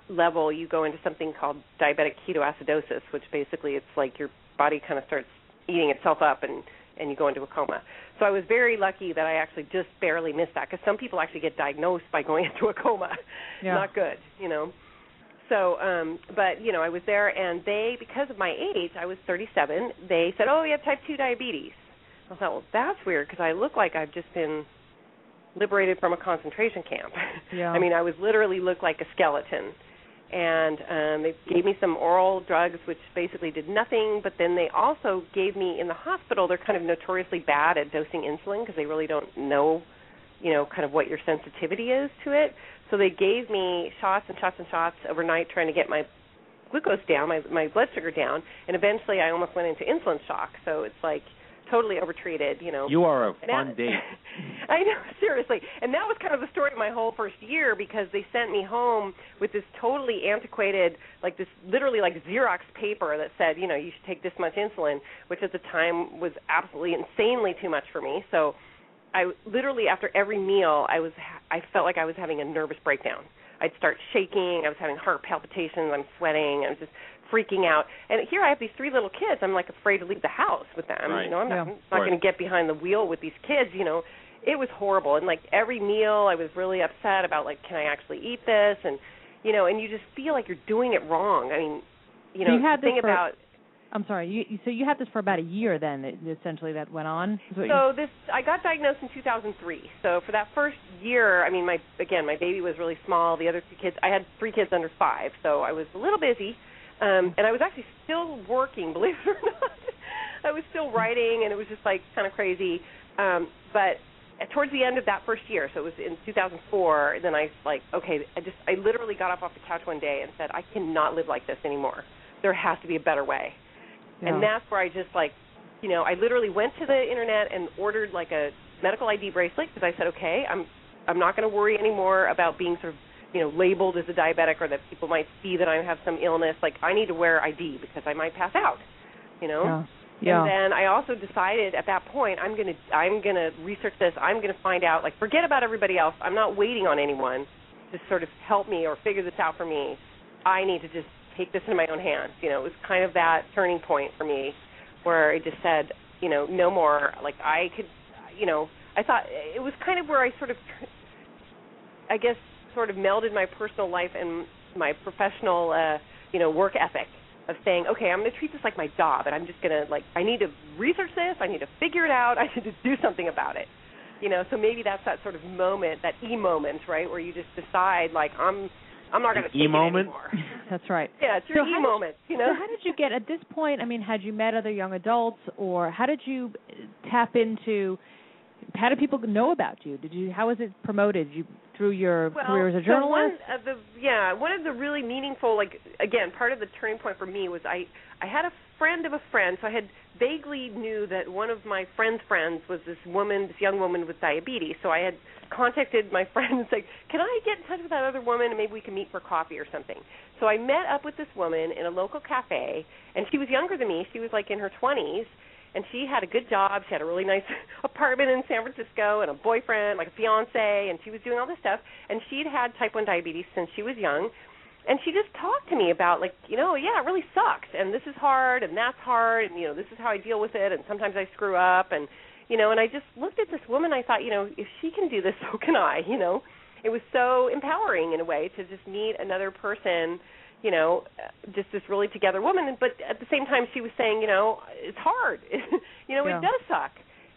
level, you go into something called diabetic ketoacidosis, which basically it's like your body kind of starts eating itself up and and you go into a coma. So I was very lucky that I actually just barely missed that because some people actually get diagnosed by going into a coma. Yeah. Not good, you know. So, um, but you know, I was there, and they, because of my age, I was 37. They said, "Oh, you have type 2 diabetes." I thought, well, that's weird because I look like I've just been liberated from a concentration camp. Yeah. I mean, I was literally looked like a skeleton. And um they gave me some oral drugs which basically did nothing, but then they also gave me in the hospital they're kind of notoriously bad at dosing insulin because they really don't know, you know, kind of what your sensitivity is to it. So they gave me shots and shots and shots overnight trying to get my glucose down, my my blood sugar down, and eventually I almost went into insulin shock. So it's like totally overtreated, you know. You are a And that- fun date. I know, seriously. And that was kind of the story of my whole first year because they sent me home with this totally antiquated, like this literally like Xerox paper that said, you know, you should take this much insulin, which at the time was absolutely insanely too much for me. So I literally after every meal, I was I felt like I was having a nervous breakdown. I'd start shaking, I was having heart palpitations, I'm sweating, I was just freaking out. And here I have these three little kids. I'm like afraid to leave the house with them. Right. You know, I'm not, Yeah. I'm not going to get behind the wheel with these kids. You know, it was horrible. And like every meal, I was really upset about like, can I actually eat this? And you know, and you just feel like you're doing it wrong. I mean, you know, you had the thing for- about I'm sorry. You, you- so you had this for about a year then, essentially that went on. Is what you- So this, I got diagnosed in 2003. So for that first year, I mean, my again, my baby was really small. The other two kids, I had three kids under five, so I was a little busy, um, and I was actually still working, believe it or not. I was still writing, and it was just like kind of crazy. Um, but towards the end of that first year, so it was in 2004. Then I like, okay, I just, I literally got up off the couch one day and said, I cannot live like this anymore. There has to be a better way. And that's where I just like, you know, I literally went to the internet and ordered like a medical ID bracelet because I said, okay, I'm I'm not going to worry anymore about being sort of, you know, labeled as a diabetic or that people might see that I have some illness. Like I need to wear ID because I might pass out, you know. Yeah. Yeah. And then I also decided at that point I'm gonna I'm gonna research this. I'm gonna find out like forget about everybody else. I'm not waiting on anyone to sort of help me or figure this out for me. I need to just take this into my own hands. You know, it was kind of that turning point for me where I just said, you know, no more. Like I could, you know, I thought it was kind of where I sort of, I guess, sort of melded my personal life and my professional, uh, you know, work ethic of saying, okay, I'm going to treat this like my job, and I'm just going to like, I need to research this, I need to figure it out, I need to do something about it. You know, so maybe that's that sort of moment, that e moment, right, where you just decide, like, I'm, I'm not going to take E it moment. anymore. That's right. Yeah, it's your how e did- moment. You know. So how did you get at this point? I mean, had you met other young adults, or how did you tap into? How did people know about you? Did you? How was it promoted? You through your well, career as a journalist? So one of the yeah, one of the really meaningful like again, part of the turning point for me was I I had a friend of a friend, so I had vaguely knew that one of my friend's friends was this woman, this young woman with diabetes. So I had contacted my friend and said, "Can I get in touch with that other woman and maybe we can meet for coffee or something?" So I met up with this woman in a local cafe, and she was younger than me. She was like in her 20s, and she had a good job. She had a really nice apartment in San Francisco and a boyfriend, like a fiance, and she was doing all this stuff. And she'd had type 1 diabetes since she was young. And she just talked to me about like, you know, yeah, it really sucks and this is hard and that's hard and you know, this is how I deal with it and sometimes I screw up and you know, and I just looked at this woman I thought, you know, if she can do this, so can I, you know. It was so empowering in a way to just meet another person you know, just this really together woman. But at the same time, she was saying, you know, it's hard. you know, Yeah. it does suck.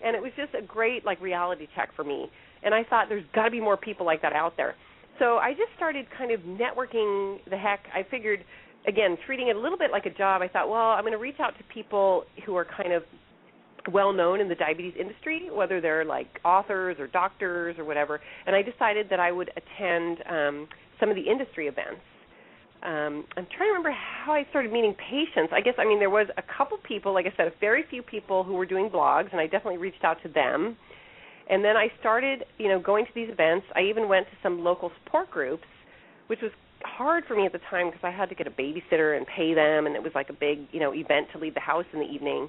And it was just a great like reality check for me. And I thought there's got to be more people like that out there. So I just started kind of networking the heck. I figured, again, treating it a little bit like a job. I thought, well, I'm going to reach out to people who are kind of well known in the diabetes industry, whether they're like authors or doctors or whatever. And I decided that I would attend um, some of the industry events. Um, I'm trying to remember how I started meeting patients. I guess I mean there was a couple people, like I said, a very few people who were doing blogs, and I definitely reached out to them. And then I started, you know, going to these events. I even went to some local support groups, which was hard for me at the time because I had to get a babysitter and pay them, and it was like a big, you know, event to leave the house in the evening.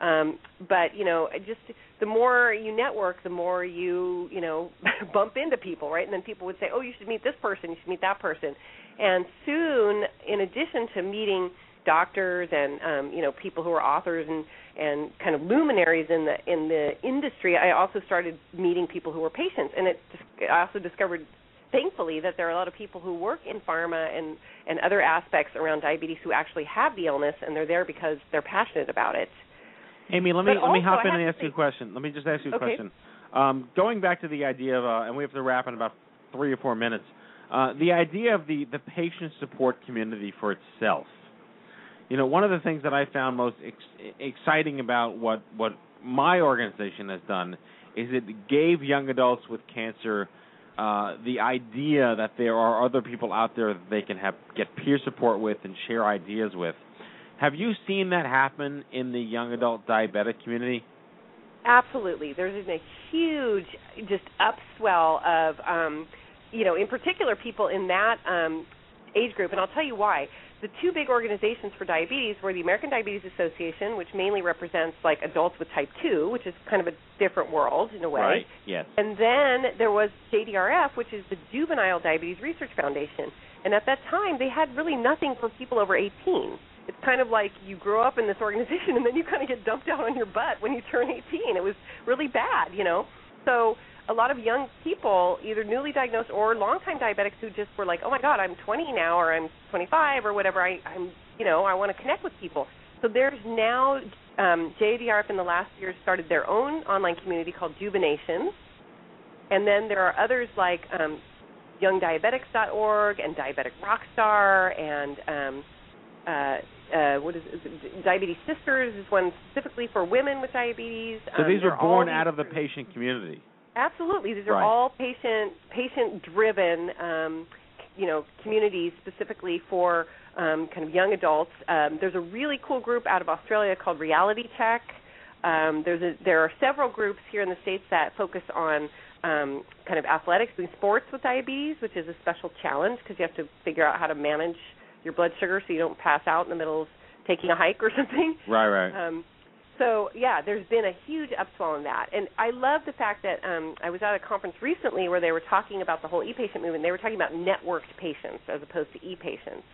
Um, but you know, just the more you network, the more you you know bump into people, right? And then people would say, "Oh, you should meet this person. You should meet that person." And soon, in addition to meeting doctors and um, you know people who are authors and and kind of luminaries in the in the industry, I also started meeting people who were patients, and it I also discovered, thankfully, that there are a lot of people who work in pharma and and other aspects around diabetes who actually have the illness, and they're there because they're passionate about it. Amy, let me But let me hop in and ask you a question. Let me just ask you a Okay. question. Um, going back to the idea of, uh, and we have to wrap in about three or four minutes. Uh, the idea of the the patient support community for itself. You know, one of the things that I found most ex- exciting about what what my organization has done is it gave young adults with cancer uh, the idea that there are other people out there that they can have get peer support with and share ideas with. Have you seen that happen in the young adult diabetic community? Absolutely. There's been a huge just upswell of um you know, in particular people in that um age group and I'll tell you why. The two big organizations for diabetes were the American Diabetes Association, which mainly represents like adults with type 2, which is kind of a different world in a way. Right. Yes. And then there was JDRF, which is the Juvenile Diabetes Research Foundation. And at that time, they had really nothing for people over 18. It's kind of like you grow up in this organization and then you kind of get dumped out on your butt when you turn 18. It was really bad, you know. So a lot of young people, either newly diagnosed or longtime diabetics, who just were like, "Oh my God, I'm 20 now, or I'm 25, or whatever. I, I'm, you know, I want to connect with people." So there's now um, JDRF in the last year started their own online community called Juvenations, and then there are others like um, YoungDiabetics.org and Diabetic Rockstar and um, uh, uh, what is, is it? Diabetes Sisters is one specifically for women with diabetes. So Um, these they're born out of the patient community. Absolutely, these are Right. all patient patient driven, um, you know, communities specifically for um, kind of young adults. Um, there's a really cool group out of Australia called Reality Check. Um, there's a, there are several groups here in the states that focus on um, kind of athletics and sports with diabetes, which is a special challenge because you have to figure out how to manage your blood sugar so you don't pass out in the middle of taking a hike or something. Right, right. Um, so yeah, there's been a huge upswell in that, and I love the fact that um, I was at a conference recently where they were talking about the whole e-patient movement. They were talking about networked patients as opposed to e-patients,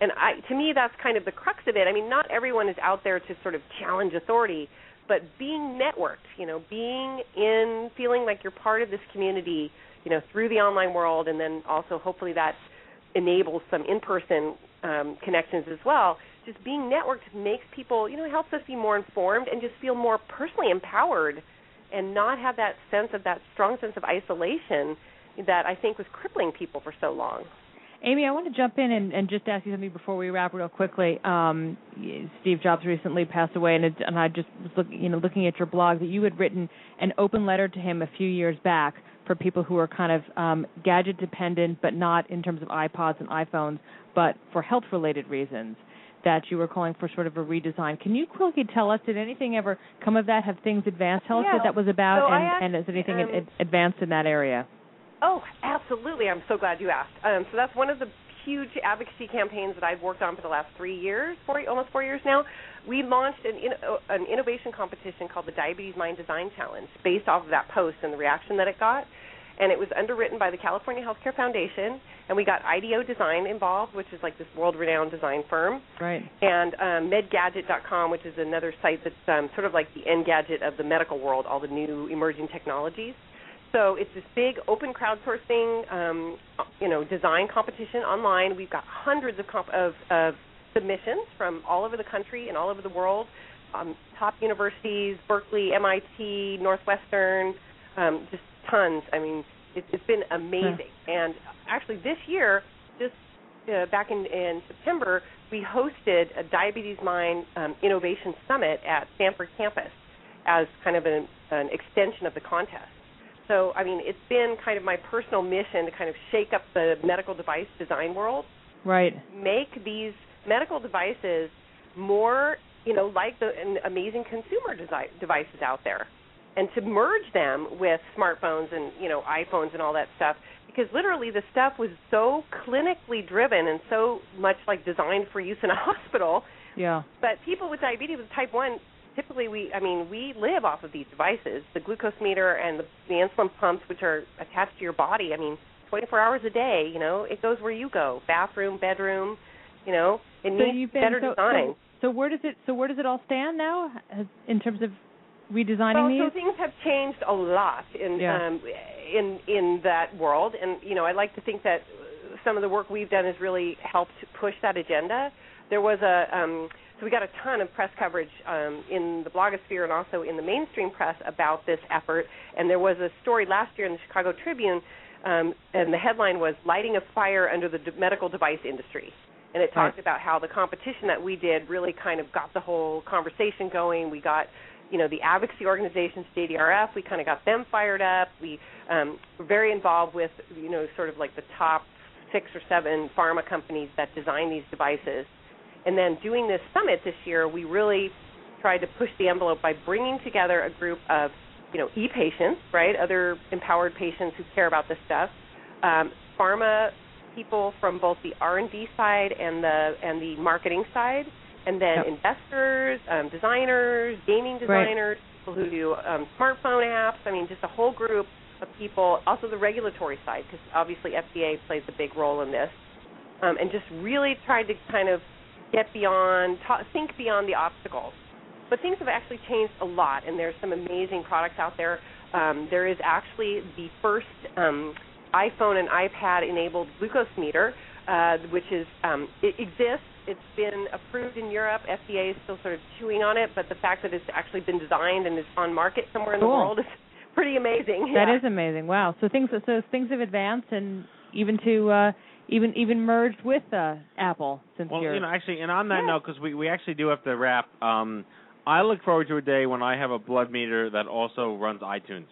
and I, to me, that's kind of the crux of it. I mean, not everyone is out there to sort of challenge authority, but being networked, you know, being in, feeling like you're part of this community, you know, through the online world, and then also hopefully that enables some in-person um, connections as well. Just being networked makes people, you know, helps us be more informed and just feel more personally empowered, and not have that sense of that strong sense of isolation that I think was crippling people for so long. Amy, I want to jump in and, and just ask you something before we wrap real quickly. Um, Steve Jobs recently passed away, and, it, and I just was look, you know looking at your blog that you had written an open letter to him a few years back for people who are kind of um, gadget dependent, but not in terms of iPods and iPhones, but for health related reasons. That you were calling for sort of a redesign. Can you quickly tell us, did anything ever come of that? Have things advanced? Tell us what that was about, So and, asked, and has anything um, advanced in that area? Oh, absolutely. I'm so glad you asked. Um, so that's one of the huge advocacy campaigns that I've worked on for the last three years, four, almost four years now. We launched an, an innovation competition called the Diabetes Mine Design Challenge based off of that post and the reaction that it got. And it was underwritten by the California Healthcare Foundation, and we got IDEO Design involved, which is like this world-renowned design firm Right. and um, medgadget.com, which is another site that's um, sort of like the Engadget of the medical world, all the new emerging technologies. So it's this big open crowdsourcing, um, you know, design competition online. We've got hundreds of, comp- of, of submissions from all over the country and all over the world. Um, top universities, Berkeley, MIT, Northwestern, um, just tons. I mean, it, it's been amazing. And actually, this year, just uh, back in, in September, we hosted a Diabetes Mine um, Innovation Summit at Stanford campus as kind of an, an extension of the contest. So, I mean, it's been kind of my personal mission to kind of shake up the medical device design world, Right. make these medical devices more, you know, like the amazing consumer desi- devices out there, and to merge them with smartphones and you know iPhones and all that stuff. Because literally, the stuff was so clinically driven and so much like designed for use in a hospital. Yeah. But people with diabetes with type one, typically we, I mean, we live off of these devices, the glucose meter and the, the insulin pumps, which are attached to your body. I mean, 24 hours a day. You know, it goes where you go, bathroom, bedroom. You know, it so needs been better so, design. So, so where does it so where does it all stand now in terms of redesigning well, these? so things have changed a lot in Yeah. um, in in that world, and you know, I like to think that some of the work we've done has really helped push that agenda. There was a um, so we got a ton of press coverage um, in the blogosphere and also in the mainstream press about this effort. And there was a story last year in the Chicago Tribune, um, and the headline was "Lighting a Fire Under the D- Medical Device Industry." And it talked about how the competition that we did really kind of got the whole conversation going. We got you know the advocacy organizations JDRF we kind of got them fired up we um were very involved with you know sort of like the top six or seven pharma companies that design these devices and then doing this summit this year we really tried to push the envelope by bringing together a group of you know e-patients right other empowered patients who care about this stuff um, pharma people from both the R&D side and the and the marketing side and then Yep. investors, um, designers, gaming designers, people who do um, smartphone apps. I mean, just a whole group of people. Also, the regulatory side, because obviously FDA plays a big role in this, um, and just really tried to kind of get beyond, ta- think beyond the obstacles. But things have actually changed a lot, and there's some amazing products out there. Um, there is actually the first um, iPhone and iPad enabled glucose meter, uh, which is um, it exists. It's been approved in Europe. FDA is still sort of chewing on it, but the fact that it's actually been designed and is on market somewhere in the world is pretty amazing. That yeah. is amazing. Wow. So things so things have advanced and even to uh even even merged with uh Apple since Well, you're you know, actually, and on that note, because we we actually do have to wrap. Um, I look forward to a day when I have a blood meter that also runs iTunes.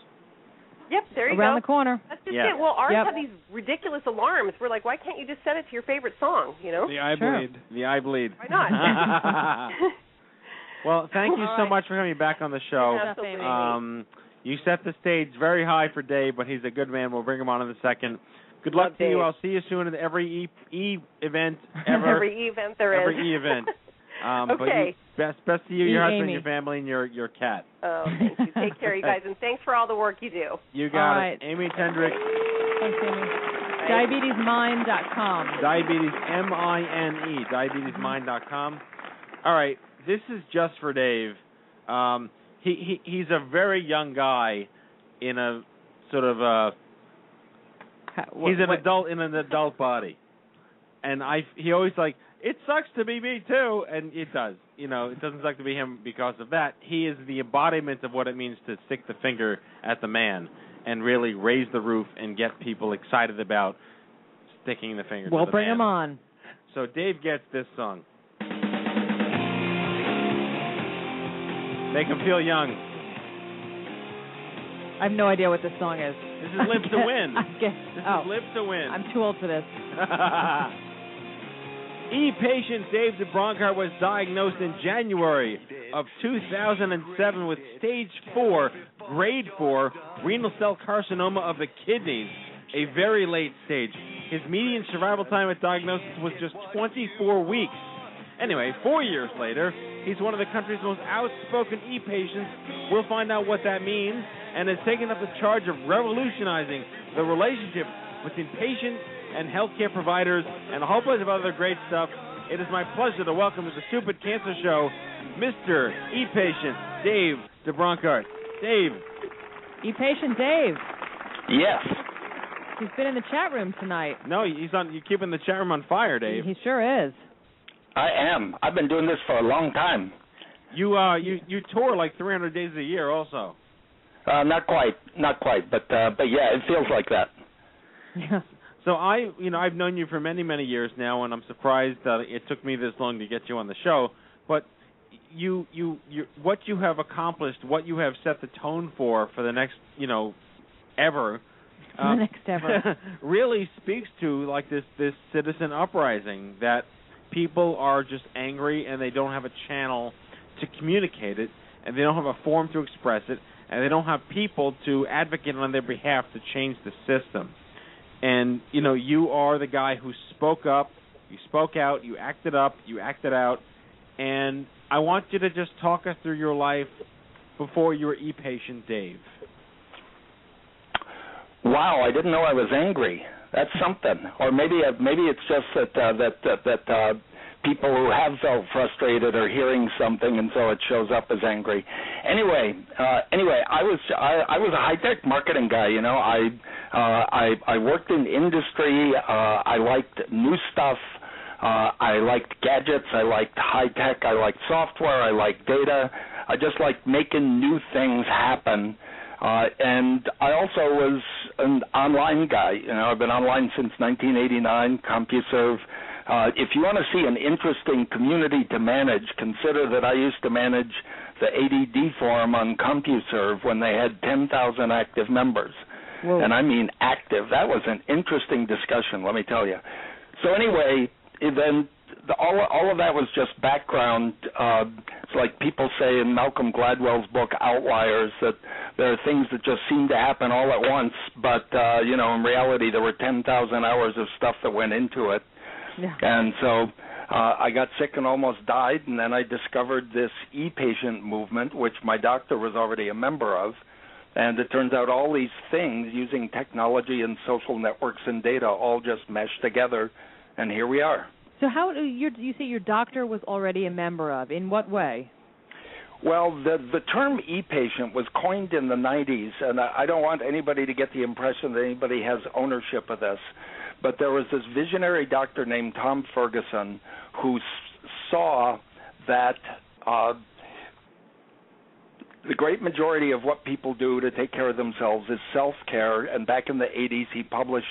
Yep, there you around go. Around the corner. That's just Yeah. it. Well, ours Yep. have these ridiculous alarms. We're like, why can't you just set it to your favorite song? You know? The eye Sure. bleed. The eye bleed. Why not? well, thank you All so right. much for coming back on the show. Absolutely. Um, you set the stage very high for Dave, but he's a good man. We'll bring him on in a second. Good luck to you. I'll see you soon at every E, e event ever. Every event there is. Every E event. Um, But Okay. you, best best to you, your E. husband, your family, and your your cat. Oh, thank you. Take care, you guys, and thanks for all the work you do. You got All it. right. Amy Tenderich, Thanks, Amy. Diabetesmine.com. diabetes M I N E, diabetesmine.com. All right, this is just for Dave. Um, he he he's a very young guy in a sort of a he's an adult in an adult body, and I he always like it sucks to be me too, and it does. You know, it doesn't suck to be him because of that. He is the embodiment of what it means to stick the finger at the man and really raise the roof and get people excited about sticking the finger. We'll the bring man. him on. So Dave gets this song. Make him feel young. I have no idea what this song is. This is Live to Win. I guess. This oh, is Live to Win. I'm too old for this. E-patient Dave DeBronkart was diagnosed in January of 2007 with stage 4, grade 4, renal cell carcinoma of the kidneys, a very late stage. His median survival time at diagnosis was just 24 weeks. Anyway, four years later, he's one of the country's most outspoken e-patients. We'll find out what that means and has taken up the charge of revolutionizing the relationship between patients and healthcare providers and a whole bunch of other great stuff. It is my pleasure to welcome to the Stupid Cancer Show, Mr. E-patient Dave DeBronkart. Dave. E-patient Dave. Yes. He's been in the chat room tonight. No, he's on. You're keeping the chat room on fire, Dave. He sure is. I am. I've been doing this for a long time. You uh, you you tour like 300 days a year, also. Uh, not quite, not quite, but uh, but yeah, it feels like that. Yeah. So I, you know, I've known you for many, many years now, and I'm surprised that it took me this long to get you on the show. But you, you, you, what you have accomplished, what you have set the tone for for the next, you know, ever. The um, next ever. really speaks to like this this citizen uprising that people are just angry and they don't have a channel to communicate it and they don't have a forum to express it and they don't have people to advocate on their behalf to change the system. And you know, you are the guy who spoke up, you spoke out, you acted up, you acted out, and I want you to just talk us through your life before you were e-patient Dave. Wow, I didn't know I was angry. That's something. Or maybe uh, maybe it's just that uh, that that, that uh, people who have felt frustrated are hearing something, and so it shows up as angry. Anyway, uh, anyway, I was I, I was a high tech marketing guy. You know, I uh, I I worked in industry. Uh, I liked new stuff. Uh, I liked gadgets. I liked high tech. I liked software. I liked data. I just liked making new things happen. Uh, and I also was an online guy. You know, I've been online since 1989. CompuServe. Uh, if you want to see an interesting community to manage, consider that I used to manage the ADD forum on CompuServe when they had 10,000 active members. And I mean active. That was an interesting discussion, let me tell you. So anyway, then the, all all of that was just background. Uh, it's like people say in Malcolm Gladwell's book Outliers that there are things that just seem to happen all at once, but uh, you know, in reality, there were 10,000 hours of stuff that went into it. Yeah. And so uh, I got sick and almost died, and then I discovered this e-patient movement, which my doctor was already a member of. And it turns out all these things using technology and social networks and data all just mesh together, and here we are. So how do you you say your doctor was already a member of? In what way? Well, the the term e-patient was coined in the 90s, and I, I don't want anybody to get the impression that anybody has ownership of this. But there was this visionary doctor named Tom Ferguson who s- saw that uh, the great majority of what people do to take care of themselves is self-care. And back in the 80s, he published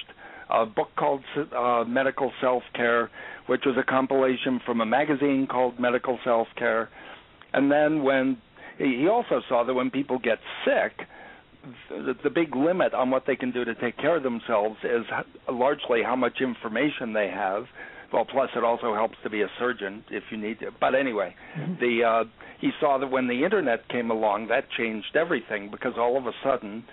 a book called uh, Medical Self-Care, which was a compilation from a magazine called Medical Self-Care. And then when he also saw that when people get sick, the, the big limit on what they can do to take care of themselves is h- largely how much information they have. Well, plus it also helps to be a surgeon if you need to. But anyway, the uh, he saw that when the internet came along, that changed everything because all of a sudden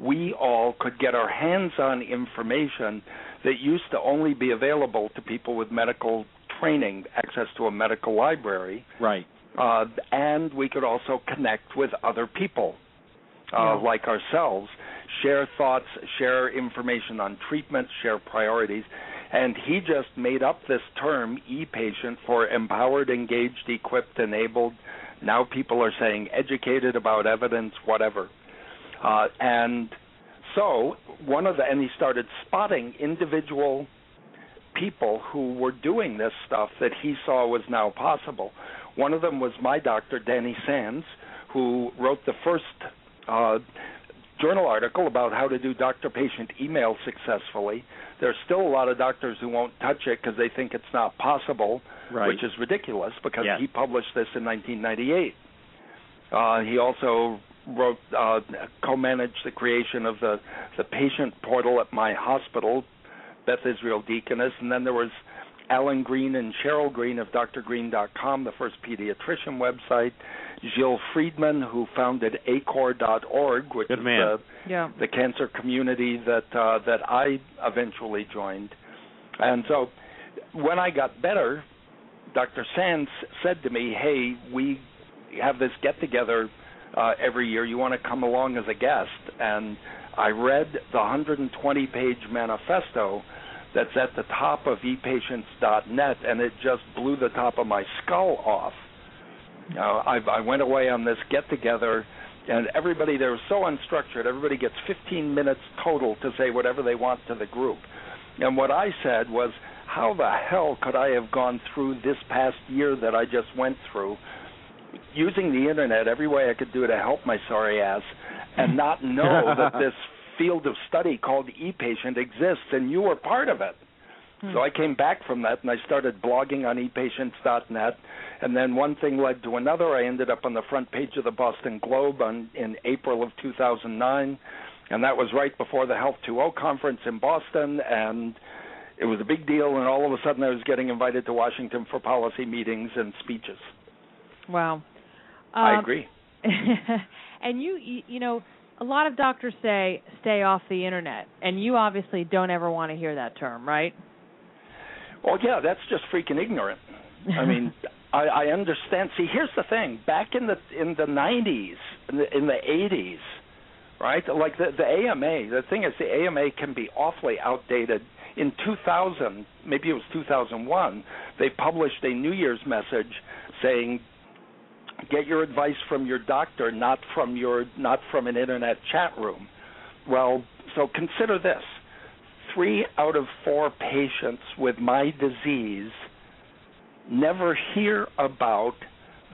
we all could get our hands on information that used to only be available to people with medical training, access to a medical library, Right. uh, and we could also connect with other people uh, Yeah. like ourselves, share thoughts, share information on treatments, share priorities. And he just made up this term, e-patient, for empowered, engaged, equipped, enabled. Now people are saying educated about evidence, whatever. Uh, and so one of the, and he started spotting individual people who were doing this stuff that he saw was now possible. One of them was my doctor, Danny Sands, who wrote the first uh, journal article about how to do doctor-patient email successfully. There's still a lot of doctors who won't touch it because they think it's not possible, Right. which is ridiculous because Yes. he published this in 1998. Uh, he also wrote, uh, co-managed the creation of the the patient portal at my hospital, Beth Israel Deaconess, and then there was Alan Greene and Cheryl Greene of drgreene.com, the first pediatrician website. Gilles Frydman, who founded acor.org, which Good is the Yeah. the cancer community that uh, that I eventually joined. And so when I got better, Dr. Sands said to me, "Hey, we have this get together uh, every year. You want to come along as a guest?" And I read the 120 page manifesto that's at the top of epatients.net, and it just blew the top of my skull off. Uh, I, I went away on this get together, and everybody there was so unstructured. Everybody gets 15 minutes total to say whatever they want to the group. And what I said was, how the hell could I have gone through this past year that I just went through, using the internet every way I could do to help my sorry ass, and not know that this field of study called e-patient exists, and you were part of it. So I came back from that and I started blogging on epatients.net, and then one thing led to another. I ended up on the front page of the Boston Globe on, in April of 2009, and that was right before the Health 2.0 conference in Boston, and it was a big deal. And all of a sudden, I was getting invited to Washington for policy meetings and speeches. Wow. I Um, agree. and you, you know, a lot of doctors say stay off the internet, and you obviously don't ever want to hear that term, right? Well, yeah, that's just freaking ignorant. I mean, I, I understand. See, here's the thing: back in the in the '90s, in the in the '80s, right? Like the the AMA. The thing is, the AMA can be awfully outdated. In 2000, maybe it was 2001, they published a New Year's message saying, "Get your advice from your doctor, not from your not from an internet chat room." Well, so consider this three out of four patients with my disease never hear about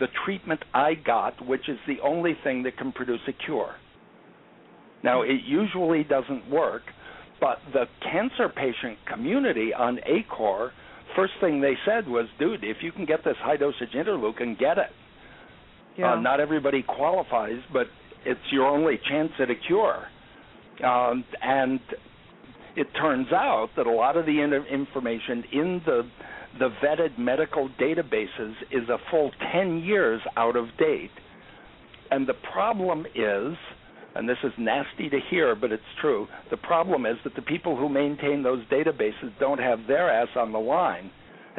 the treatment I got, which is the only thing that can produce a cure. Now, it usually doesn't work, but the cancer patient community on ACOR, first thing they said was, dude, if you can get this high dosage interleukin, get it. Yeah. Uh, not everybody qualifies, but it's your only chance at a cure. Um, and it turns out that a lot of the in- information in the the vetted medical databases is a full 10 years out of date. And the problem is, and this is nasty to hear, but it's true, the problem is that the people who maintain those databases don't have their ass on the line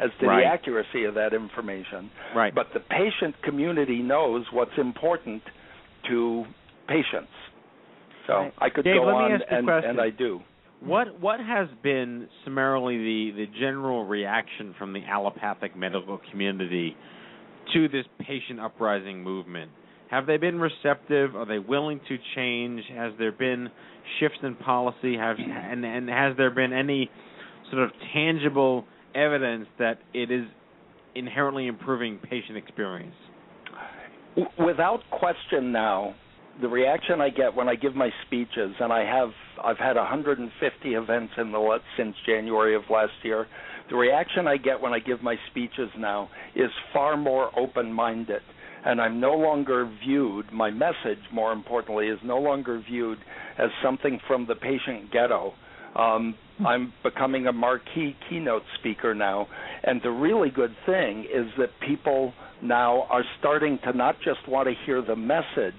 as to Right. the accuracy of that information. Right. But the patient community knows what's important to patients. So Right. I could Dave, go on, ask you a and, and I do. What what has been summarily the, the general reaction from the allopathic medical community to this patient uprising movement? Have they been receptive? Are they willing to change? Has there been shifts in policy? Have and and has there been any sort of tangible evidence that it is inherently improving patient experience? Without question now the reaction i get when i give my speeches and i have i've had 150 events in the since january of last year the reaction i get when i give my speeches now is far more open minded and i'm no longer viewed my message more importantly is no longer viewed as something from the patient ghetto um, I'm becoming a marquee keynote speaker now, and the really good thing is that people now are starting to not just want to hear the message,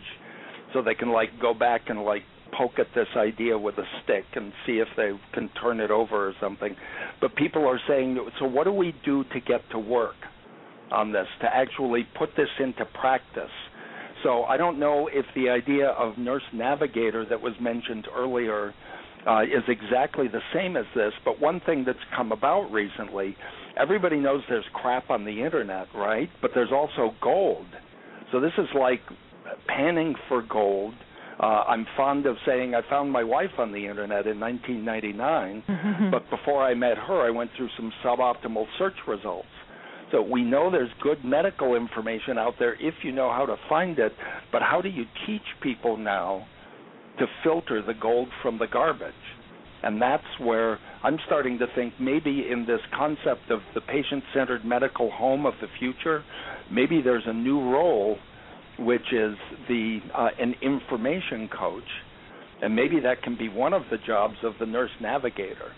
so they can like go back and like poke at this idea with a stick and see if they can turn it over or something. But people are saying, so what do we do to get to work on this, to actually put this into practice? So I don't know if the idea of nurse navigator that was mentioned earlier uh, is exactly the same as this, but one thing that's come about recently, everybody knows there's crap on the internet, right? But there's also gold. So this is like panning for gold. Uh, I'm fond of saying I found my wife on the internet in 1999, but before I met her, I went through some suboptimal search results. So we know there's good medical information out there if you know how to find it, but how do you teach people now to filter the gold from the garbage? And that's where I'm starting to think maybe in this concept of the patient centered medical home of the future, maybe there's a new role which is the uh, an information coach, and maybe that can be one of the jobs of the nurse navigator.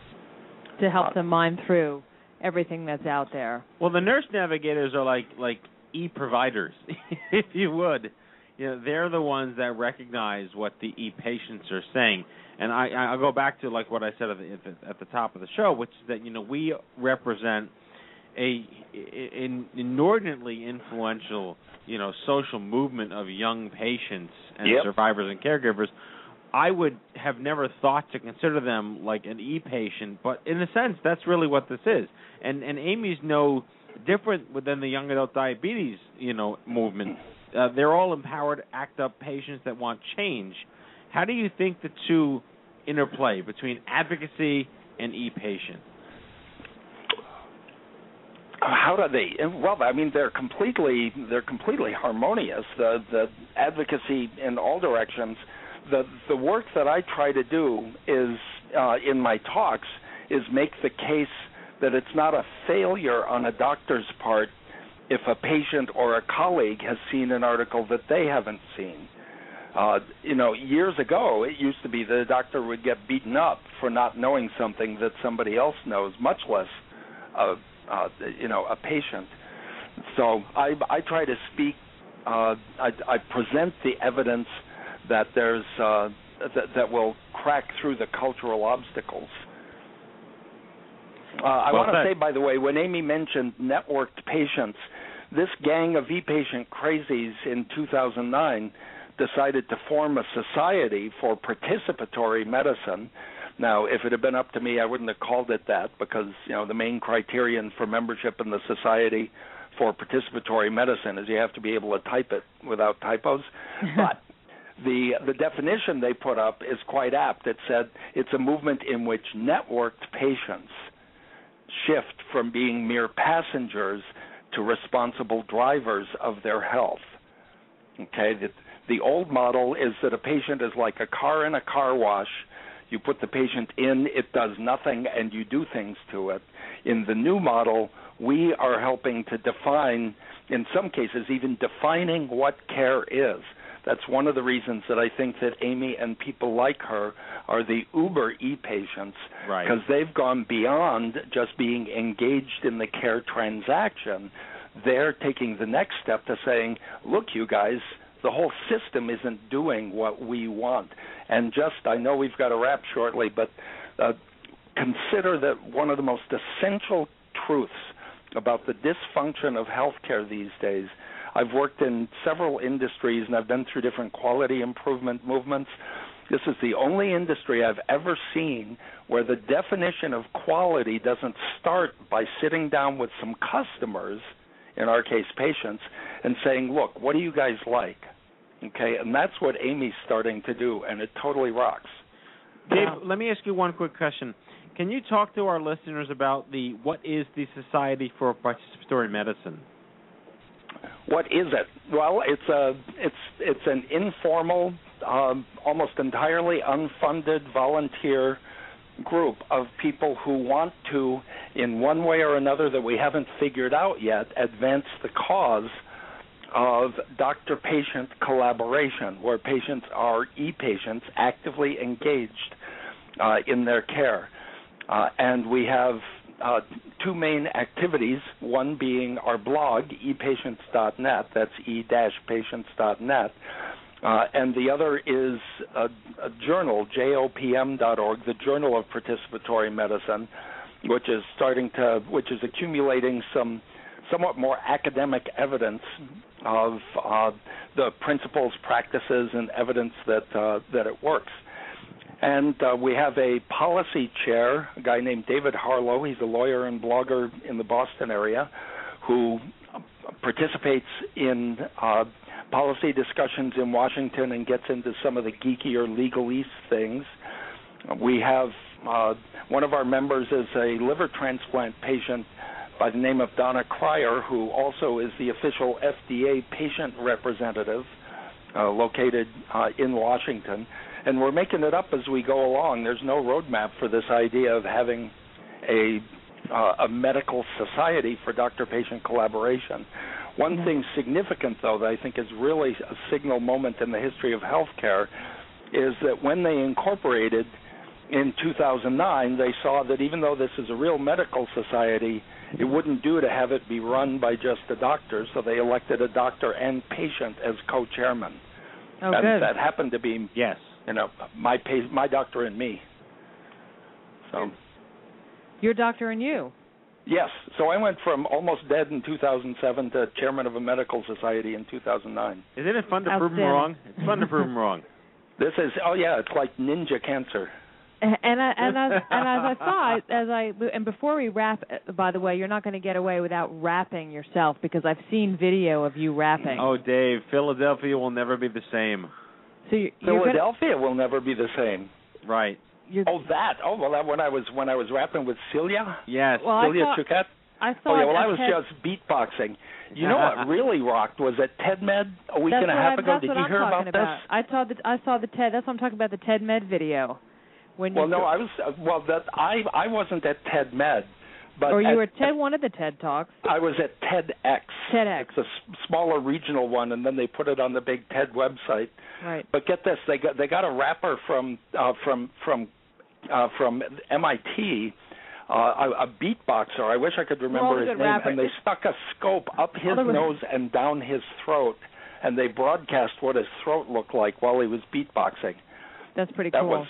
to help them mine through everything that's out there. Well, the nurse navigators are like like e providers, if you would. You know, they're the ones that recognize what the e patients are saying. And I I'll go back to like what I said at the, at the, top of the show, which is that you know we represent a an inordinately influential you know social movement of young patients and Yep. survivors and caregivers. I would have never thought to consider them like an e-patient, but in a sense, that's really what this is. And and Amy's no different within the young adult diabetes, you know, movement. Uh, they're all empowered, act up patients that want change. How do you think the two interplay between advocacy and e-patient? how do they well i mean they're completely they're completely harmonious the the advocacy in all directions the the work that i try to do is uh in my talks is make the case that it's not a failure on a doctor's part if a patient or a colleague has seen an article that they haven't seen uh you know years ago it used to be that a doctor would get beaten up for not knowing something that somebody else knows much less uh uh, you know, a patient. So I, I try to speak. Uh, I, I present the evidence that there's uh, that, that will crack through the cultural obstacles. Uh, I Well want to say, by the way, when Amy mentioned networked patients, this gang of e-patient crazies in 2009 decided to form a society for participatory medicine. Now, if it had been up to me, I wouldn't have called it that because you know the main criterion for membership in the Society for Participatory Medicine is you have to be able to type it without typos. but the the definition they put up is quite apt. It said it's a movement in which networked patients shift from being mere passengers to responsible drivers of their health. Okay, the, the old model is that a patient is like a car in a car wash. You put the patient in, it does nothing, and you do things to it. In the new model, we are helping to define, in some cases, even defining what care is. That's one of the reasons that I think that Amy and people like her are the uber e-patients Right. because they've gone beyond just being engaged in the care transaction. They're taking the next step to saying, look, you guys, the whole system isn't doing what we want. And just, I know we've got to wrap shortly, but uh, consider that one of the most essential truths about the dysfunction of healthcare these days. I've worked in several industries and I've been through different quality improvement movements. This is the only industry I've ever seen where the definition of quality doesn't start by sitting down with some customers, in our case patients, and saying, "Look, what do you guys like?" Okay, and that's what Amy's starting to do, and it totally rocks. Dave, let me ask you one quick question. Can you talk to our listeners about the what is the Society for Participatory Medicine? What is it? Well, it's a it's it's an informal, um, almost entirely unfunded volunteer group of people who want to, in one way or another that we haven't figured out yet, advance the cause of doctor-patient collaboration, where patients are e-patients actively engaged uh, in their care, uh, and we have uh, two main activities, one being our blog, epatients.net, that's e-patients.net, Uh, and the other is a, a journal, jopm.org, the Journal of Participatory Medicine, which is starting to, which is accumulating some somewhat more academic evidence of uh, the principles, practices, and evidence that uh, that it works. And uh, we have a policy chair, a guy named David Harlow. He's a lawyer and blogger in the Boston area who participates in uh, policy discussions in Washington and gets into some of the geekier legalese things. We have uh, one of our members is a liver transplant patient by the name of Donna Cryer, who also is the official FDA patient representative uh, located uh, in Washington and we're making it up as we go along. There's no roadmap for this idea of having a uh, a medical society for doctor-patient collaboration. One Mm-hmm. thing significant, though, that I think is really a signal moment in the history of healthcare, is that when they incorporated in 2009, they saw that even though this is a real medical society, it wouldn't do to have it be run by just the doctor, so they elected a doctor and patient as co-chairman. Oh, and good. that happened to be yes, you know, my pa- my doctor and me. So Your doctor and you. yes, so I went from almost dead in 2007 to chairman of a medical society in 2009. Isn't it fun to prove them wrong? It's fun to prove them wrong. This is oh yeah, it's like ninja cancer. And I, and as and as I saw as I and before we wrap, uh, by the way, you're not going to get away without rapping yourself because I've seen video of you rapping. Oh, Dave, Philadelphia will never be the same. So you're, you're gonna, Philadelphia will never be the same. Right. Oh that. Oh well, that when I was when I was rapping with Celia. Yes. Well, I Celia saw- Chukat. I saw Oh yeah, well at I was TED- just beatboxing. You know what really rocked was at TED Med a week that's and a half I, ago. Did what you I'm hear talking about about. I saw the I saw the TED. That's what I'm talking about. The TED Med video. When you Well, no, I was uh, well. That I I wasn't at TED Med, but or you at, were at TED one of the TED talks. I was at TEDx. TEDx. It's a s- smaller regional one, and then they put it on the big TED website. Right. But get this, they got they got a rapper from uh, from from uh, from MIT. Uh, a, a beatboxer. I wish I could remember his name. rappers. And they stuck a scope up his nose and down his throat, and they broadcast what his throat looked like while he was beatboxing. That's pretty That cool. was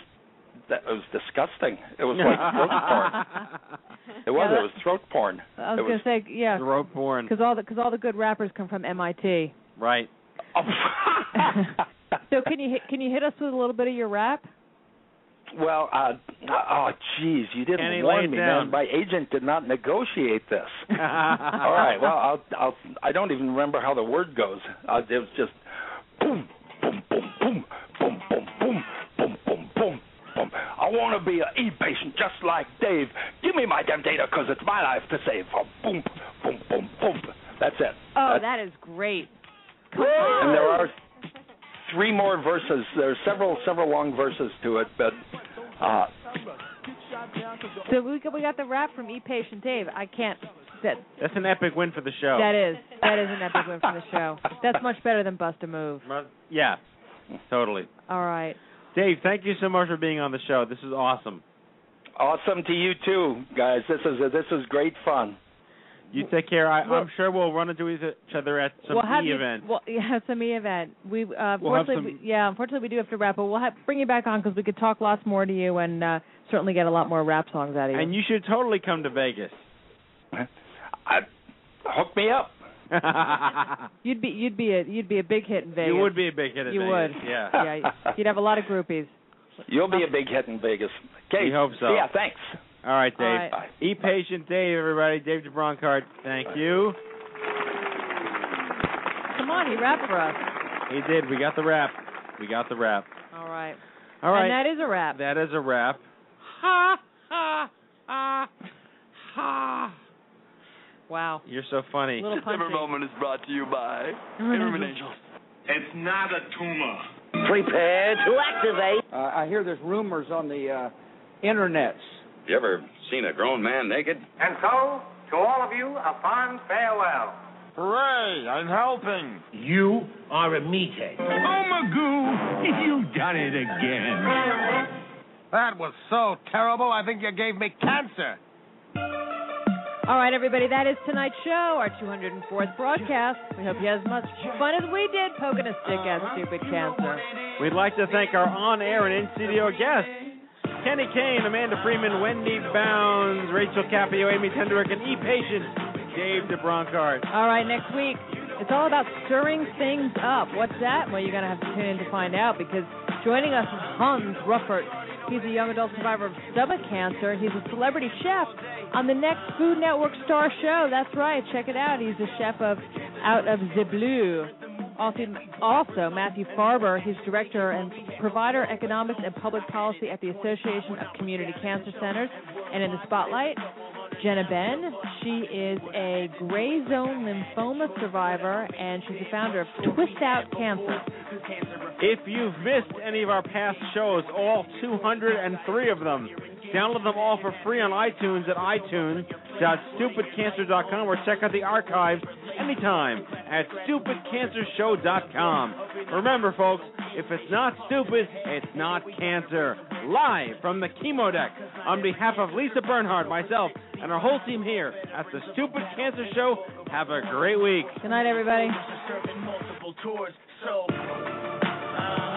that was disgusting. It was like throat porn. It was. Yeah, it was throat porn. I was, was going to say yeah. Throat porn. Because all the because all the good rappers come from MIT. Right. Oh. so can you can you hit us with a little bit of your rap? Well, uh, oh, jeez, you didn't Kenny warn me, down. man. My agent did not negotiate this. All right, well, I'll, I'll, I don't even remember how the word goes. Uh, it was just boom, boom, boom, boom, boom, boom. I want to be an e-patient just like Dave. Give me my damn data, cause it's my life to save. Oh, boom, boom, boom, boom. That's it. Oh, That's- that is great. and there are three more verses. There are several several long verses to it, but uh, So we got, we got the rap from E Patient Dave. I can't. That That's an epic win for the show. that is that is an epic win for the show. That's much better than Bust a Move. Yeah, totally. All right. Dave, thank you so much for being on the show. This is awesome. awesome to you too, guys. This is this is great fun. You take care. I, Well- I'm sure we'll run into each other at some we'll have e you, event. Well, yeah, some e event. We uh, We'll have unfortunately, we, yeah, unfortunately, we do have to wrap, but we'll have bring you back on because we could talk lots more to you and uh, certainly get a lot more rap songs out of you. And you should totally come to Vegas. I, hook me up. you'd be you'd be a you'd be a big hit in Vegas. You would be a big hit in You Vegas. would. Yeah. yeah. You'd have a lot of groupies. You'll be a oh. big hit in Vegas. Okay. We hope so. Yeah. Thanks. All right, Dave. All right. Bye. E patient Dave, everybody. Dave deBronkart, thank you. Come on, he rap for us. He did. We got the rap. We got the rap. All right. All right. And that is a rap. that is a wrap. Ha ha ha ha. Wow. You're so funny. Little punchy. moment is brought to you by Imerman Angels. It's not a tumor. Prepare to activate. Uh, I hear there's rumors on the uh, internets. You ever seen a grown man naked? And so, to all of you, a fond farewell. Hooray, I'm helping. You are a meathead. Oh, Magoo, you've done it again. That was so terrible, I think you gave me cancer. All right, everybody, that is tonight's show, our 204th broadcast. We hope you had as much fun as we did poking a stick at stupid cancer. We'd like to thank our on-air and in-studio guests, Kenny Kane, Amanda Freeman, Wendy Bounds, Rachel Cappio, Amy Tenderich, and E-Patient, Dave deBronkart. All right, next week, it's all about stirring things up. What's that? Well, you're going to have to tune in to find out because joining us is Hans Ruffert. He's a young adult survivor of stomach cancer. He's a celebrity chef on the next Food Network Star Show. That's right. Check it out. He's the chef of Out of the Blue. Also, also, Matthew Farber, he's director and provider economics and public policy at the Association of Community Cancer Centers. And in the spotlight, Jenna Benn. She is a gray zone lymphoma survivor, and she's the founder of Twist Out Cancer. If you've missed any of our past shows, all 203 of them, download them all for free on iTunes at itunes.stupidcancer.com or check out the archives anytime at stupidcancershow.com. Remember, folks, if it's not stupid, it's not cancer. Live from the chemo deck, on behalf of Lisa Bernhardt, myself, and our whole team here at the Stupid Cancer Show, have a great week. Good night, everybody. multiple tours, so uh,